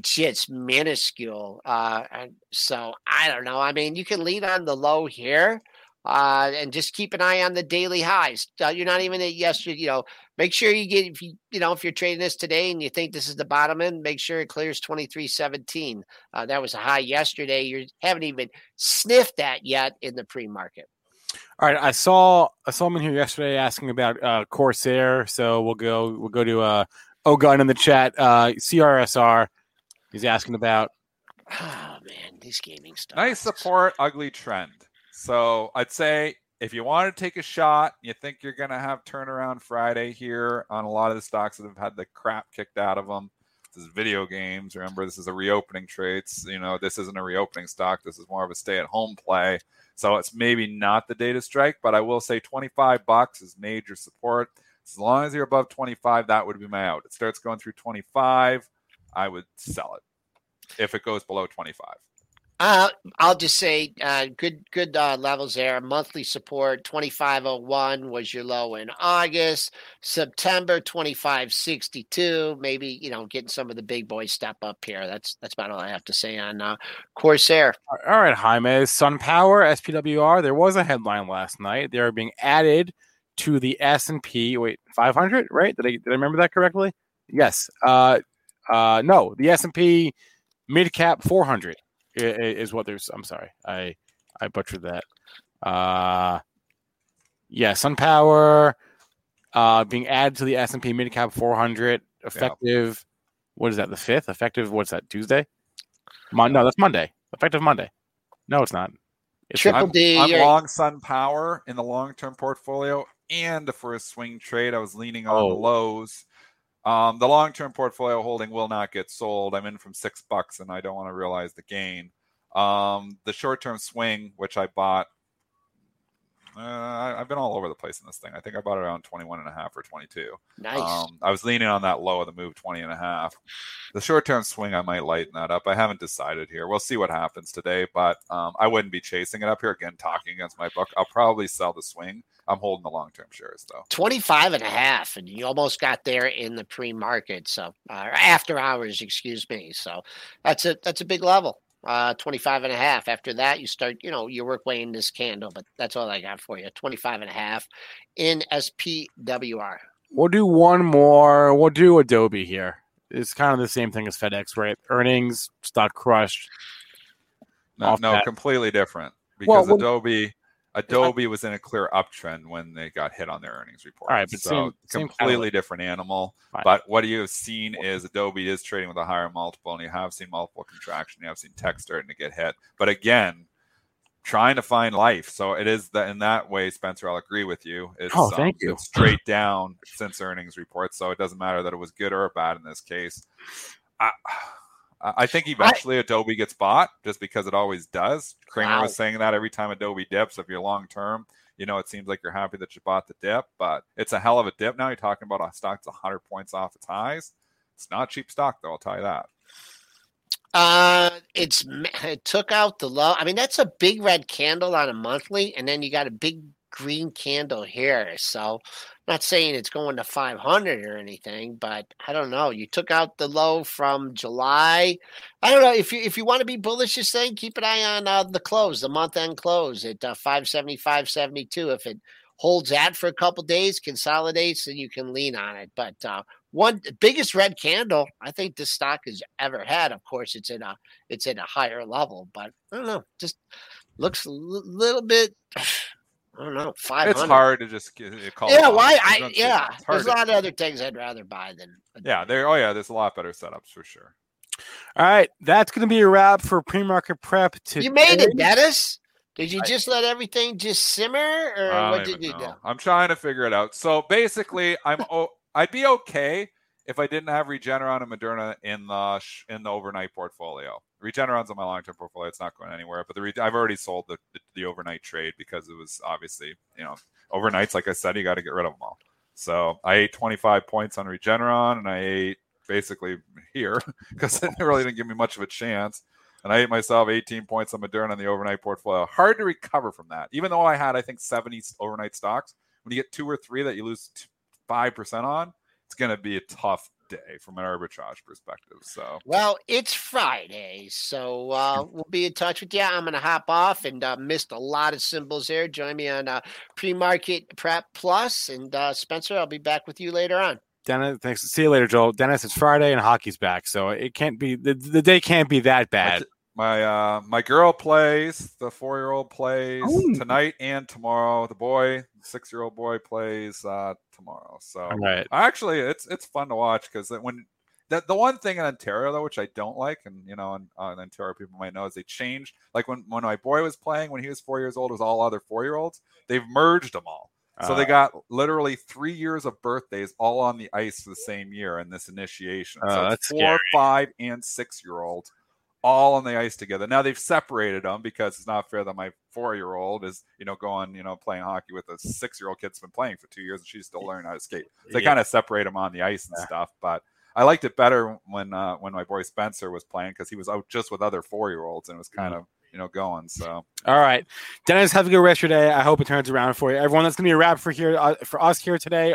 just minuscule. Uh, and so I don't know. I mean, you can lean on the low here. Uh, and just keep an eye on the daily highs. Uh, you're not even at yesterday. You know, make sure you get if you you know if you're trading this today and you think this is the bottom end, make sure it clears 23.17. Uh, that was a high yesterday. You haven't even sniffed that yet in the pre-market. All right, I saw I saw someone here yesterday asking about uh, Corsair, so we'll go we'll go to uh, Ogun in the chat. Uh, CRSR, he's asking about. Oh man, these gaming stuff. Nice support, ugly trend. So I'd say if you want to take a shot, you think you're going to have turnaround Friday here on a lot of the stocks that have had the crap kicked out of them. This is video games. Remember, this is a reopening trades. You know, this isn't a reopening stock. This is more of a stay-at-home play. So it's maybe not the data strike, but I will say 25 bucks is major support. As long as you're above 25, that would be my out. It starts going through 25, I would sell it. If it goes below 25. Uh, I'll just say uh, good good uh, levels there. Monthly support 2501 was your low in August. September 2562. Maybe you know getting some of the big boys step up here. That's that's about all I have to say on uh, Corsair. All right, Jaime, SunPower, SPWR. There was a headline last night. They are being added to the S and P. Wait, 500, right? Did I did I remember that correctly? Yes. Uh, uh, no, the S and P mid cap 400 i- i- is what there's. I'm sorry, I I butchered that. Uh, yeah, SunPower uh, being added to the S and P mid cap 400 effective. What is that? The fifth effective. What's that? Tuesday? Mon- no, that's Monday. Effective Monday. No, it's not. It's Triple I'm, D, I'm you're- long SunPower in the long term portfolio, and for a swing trade, I was leaning on Oh. the lows. Um, the long term portfolio holding will not get sold. I'm in from six bucks, and I don't want to realize the gain. Um, the short term swing, which I bought, uh, I- I've been all over the place in this thing. I think I bought it around 21 and a half or 22. Nice. Um, I was leaning on that low of the move 20 and a half. The short term swing, I might lighten that up. I haven't decided here. We'll see what happens today, but um, I wouldn't be chasing it up here again, talking against my book. I'll probably sell the swing. I'm holding the long term shares though. 25 and a half and you almost got there in the pre-market so uh, after hours excuse me so that's a that's a big level uh 25 and a half after that you start you know you work way in this candle but that's all i got for you 25 and a half in spwr We'll do one more. We'll do Adobe here. It's kind of the same thing as FedEx, right? Earnings, stock crushed. No, no, completely different Well, because when- Adobe. Adobe was in a clear uptrend when they got hit on their earnings report. All right, but so same- same completely different animal. Fine. But what you have seen is Adobe is trading with a higher multiple, and you have seen multiple contraction. You have seen tech starting to get hit. But again, trying to find life. So it is that in that way, Spencer, I'll agree with you. It's, Oh, thank um, you. It's straight down since earnings report. So it doesn't matter that it was good or bad in this case. I, I I think eventually Adobe gets bought just because it always does. Cramer Wow. was saying that every time Adobe dips, if you're long term, you know, it seems like you're happy that you bought the dip, but it's a hell of a dip now. You're talking about a stock that's 100 points off its highs. It's not cheap stock, though, I'll tell you that. Uh, it's it took out the low. I mean, that's a big red candle on a monthly, and then you got a big green candle here. So, not saying it's going to 500 or anything, but I don't know. You took out the low from July. I don't know if you if you want to be bullish, this thing, keep an eye on uh, the close, the month end close at uh, 575, 72. If it holds that for a couple days, consolidates, then you can lean on it. But uh, one biggest red candle I think this stock has ever had. Of course, it's in a it's in a higher level, but I don't know. Just looks a little bit. I don't know. Five It's hard to just get, it call Yeah, why? I I don't see- yeah. There's a lot of other things I'd rather buy than. Yeah, there. Oh yeah, there's a lot better setups for sure. All right, that's going to be a wrap for pre-market prep. Today. You made it, Dennis. Did you just let everything just simmer, or I what don't did even you do? know. I'm trying to figure it out. So basically, I'm oh, I'd be okay if I didn't have Regeneron and Moderna in the in the overnight portfolio. Regeneron's on my long term portfolio; it's not going anywhere. But the re- I've already sold the, the the overnight trade because it was obviously you know overnights. Like I said, you got to get rid of them all. So I ate 25 points on Regeneron, and I ate basically here because it really didn't give me much of a chance. And I ate myself 18 points on Moderna in the overnight portfolio. Hard to recover from that, even though I had I think 70 overnight stocks. When you get two or three that you lose five percent on, it's going to be a tough day from an arbitrage perspective. So Well, it's Friday, so uh, we'll be in touch with you. I'm going to hop off and uh, missed a lot of symbols there. Join me on uh, Pre-Market Prep Plus, and uh, Spencer, I'll be back with you later on. Dennis, thanks. See you later, Joel. Dennis, it's Friday and hockey's back, so it can't be the, the day can't be that bad. My uh, my girl plays, the four year old plays Oh. tonight and tomorrow. The boy, six year old boy, plays uh, tomorrow. So All right. Actually, it's it's fun to watch because when the the one thing in Ontario though, which I don't like, and you know, in, uh, in Ontario people might know, is they changed. Like when when my boy was playing when he was four years old, it was all other four year olds. They've merged them all. So they Uh, got literally three years of birthdays all on the ice for the same year in this initiation. Oh, so it's that's four, scary. five, and six year olds all on the ice together. Now they've separated them because it's not fair that my four year old is, you know, going, you know, playing hockey with a six year old kid that's been playing for two years and she's still learning how to skate. So they Yeah. kind of separate them on the ice and Yeah. stuff. But I liked it better when uh, when my boy Spencer was playing because he was out just with other four year olds and it was kind of you know going. So All right, Dennis, have a good rest of your day. I hope it turns around for you. Everyone, that's gonna be a wrap for here uh, for us here today.